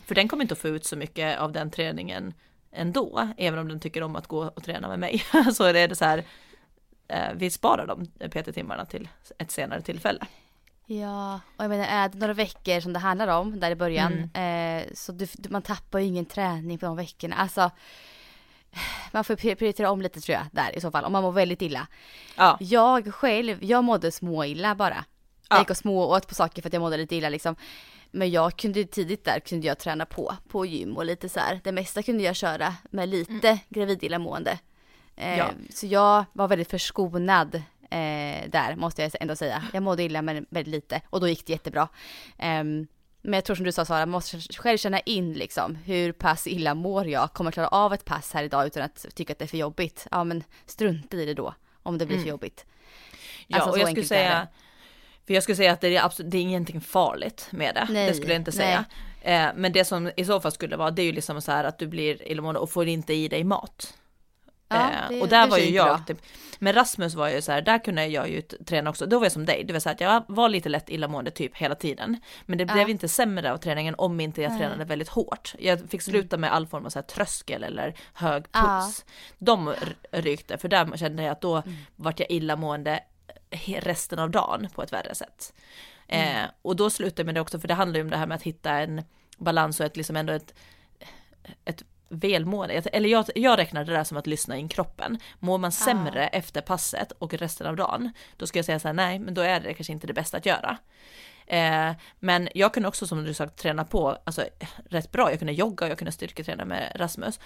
För den kommer inte att få ut så mycket av den träningen ändå, även om den tycker om att gå och träna med mig. så är det så här, eh, vi sparar de PT-timmarna till ett senare tillfälle. ja. Och jag menar är det några veckor som det handlar om där i början Mm. eh, så du, man tappar ju ingen träning på de veckorna. Alltså man får pri- prioritera om lite tror jag där i så fall om man mår väldigt illa. Ja, Jag själv, jag mådde småilla bara. Jag gick och smååt på saker för att jag mådde lite illa liksom. Men jag kunde tidigt där kunde jag träna på, på gym och lite så här. Det mesta kunde jag köra med lite mm. gravidillamående. Eh, ja. Så jag var väldigt förskonad eh, där måste jag ändå säga. Jag mådde illa men väldigt lite och då gick det jättebra. Eh, men jag tror som du sa Sara, man måste själv känna in liksom hur pass illa mår jag, kommer klara av ett pass här idag utan att tycka att det är för jobbigt. Ja men strunta i det då om det blir mm. för jobbigt. Ja alltså, och jag skulle säga, för jag skulle säga att det är absolut, det är ingenting farligt med det. Nej, det skulle jag inte säga. Eh, men det som i så fall skulle vara, det är ju liksom så här att du blir illamående och får inte i dig mat. Ja, eh, det, och där var ju jag, typ, men Rasmus var ju så här, där kunde jag ju träna också, då var jag som dig, det vill säga att jag var lite lätt illamående typ hela tiden. Men det ja. blev inte sämre av träningen om inte jag tränade väldigt hårt. Jag fick mm. sluta med all form av så här tröskel eller hög puls. Ja. De rykte, för där kände jag att då mm. vart jag illamående resten av dagen på ett värre sätt. Mm. Eh, och då slutade med det också, för det handlar ju om det här med att hitta en balans och ett liksom ändå ett, ett välmående, eller jag, jag räknar det där som att lyssna in kroppen. Mår man sämre ah. efter passet och resten av dagen, då ska jag säga så här, nej, men då är det kanske inte det bästa att göra. Eh, men jag kunde också som du sagt träna på, alltså rätt bra, jag kunde jogga, jag kunde styrketräna med Rasmus.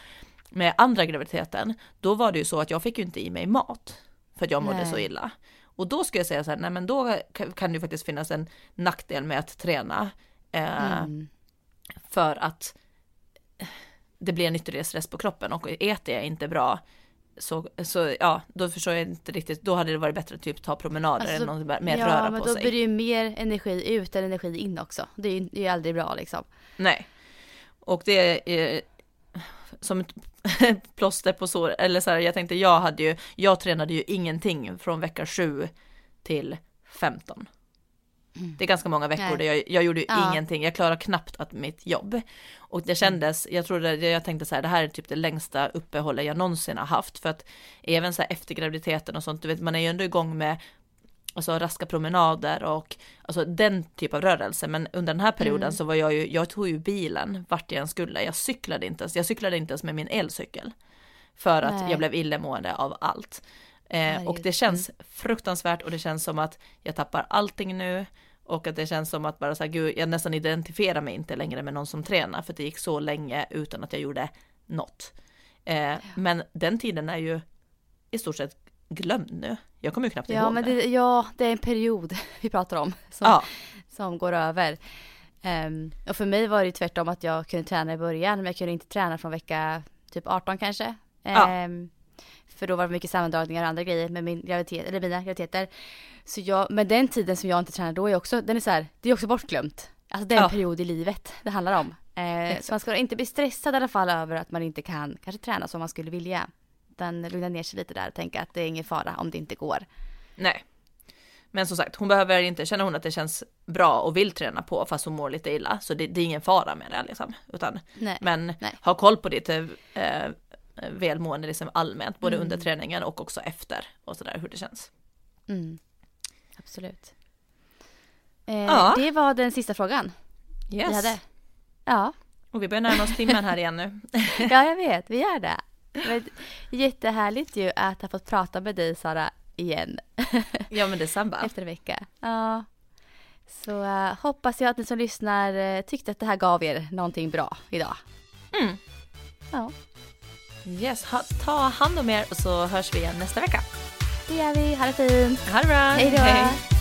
Med andra graviditeten, då var det ju så att jag fick ju inte i mig mat, för att jag mådde nej. så illa. Och då skulle jag säga så här, nej men då kan det ju faktiskt finnas en nackdel med att träna. Eh, mm. För att det blir en ytterligare stress på kroppen och äter jag inte bra så, så ja, då förstår jag inte riktigt, då hade det varit bättre att typ ta promenader alltså, eller något mer ja, röra på sig. Ja, men då blir det ju mer energi ut än energi in också. Det är ju, det är aldrig bra liksom. Nej. Och det är som ett plåster på sår, eller så här, jag tänkte jag hade ju, jag tränade ju ingenting från vecka 7 till 15. Mm. Det är ganska många veckor Nej. där jag, jag gjorde ja. ingenting, jag klarade knappt att mitt jobb. Och det kändes, jag trodde, jag tänkte så här, det här är typ det längsta uppehållet jag någonsin har haft. För att även så här efter graviditeten och sånt, du vet man är ju ändå igång med alltså raska promenader och alltså den typ av rörelse. Men under den här perioden mm. så var jag ju, jag tog ju bilen vart jag än skulle. Jag cyklade inte ens, jag cyklade inte ens med min elcykel. För att Nej. jag blev illamående av allt. Eh, och det känns mm. fruktansvärt och det känns som att jag tappar allting nu. Och att det känns som att bara så här, gud, jag nästan identifierar mig inte längre med någon som tränar för det gick så länge utan att jag gjorde något. Eh, ja. Men den tiden är ju i stort sett glömd nu. Jag kommer ju knappt ja, ihåg men det. Ja, det är en period vi pratar om som, ja. som går över. Um, och för mig var det tvärtom att jag kunde träna i början, men jag kunde inte träna från vecka typ 18 kanske. Ja. Um, för då var det mycket sammandragningar och andra grejer med min graviditet, eller mina graviditeter. Så jag, men den tiden som jag inte tränade då är också, den är så här, det är också bortglömt. Alltså den ja. period i livet det handlar om. Eh, så man ska inte bli stressad i alla fall över att man inte kan kanske träna som man skulle vilja. Utan lugna ner sig lite där och tänka att det är ingen fara om det inte går. Nej. Men som sagt, hon behöver inte, känner hon att det känns bra och vill träna på fast hon mår lite illa, så det, det är ingen fara med det liksom. Utan, nej, men nej. ha koll på ditt eh, välmående liksom allmänt, både mm. under träningen och också efter och sådär hur det känns. Mm. Absolut. Eh, ja. Det var den sista frågan yes. vi hade. Ja. Och vi börjar närma oss timmen här igen nu. ja, jag vet, vi gör det. Men, jättehärligt ju att ha fått prata med dig Sara igen. ja men detsamma. Efter en vecka. Ja. Så uh, hoppas jag att ni som lyssnar uh, tyckte att det här gav er någonting bra idag. Mm. Ja. Yes, ha, ta hand om er och så hörs vi igen nästa vecka. Det gör vi. Ha det fint. Ha det bra. Hej då.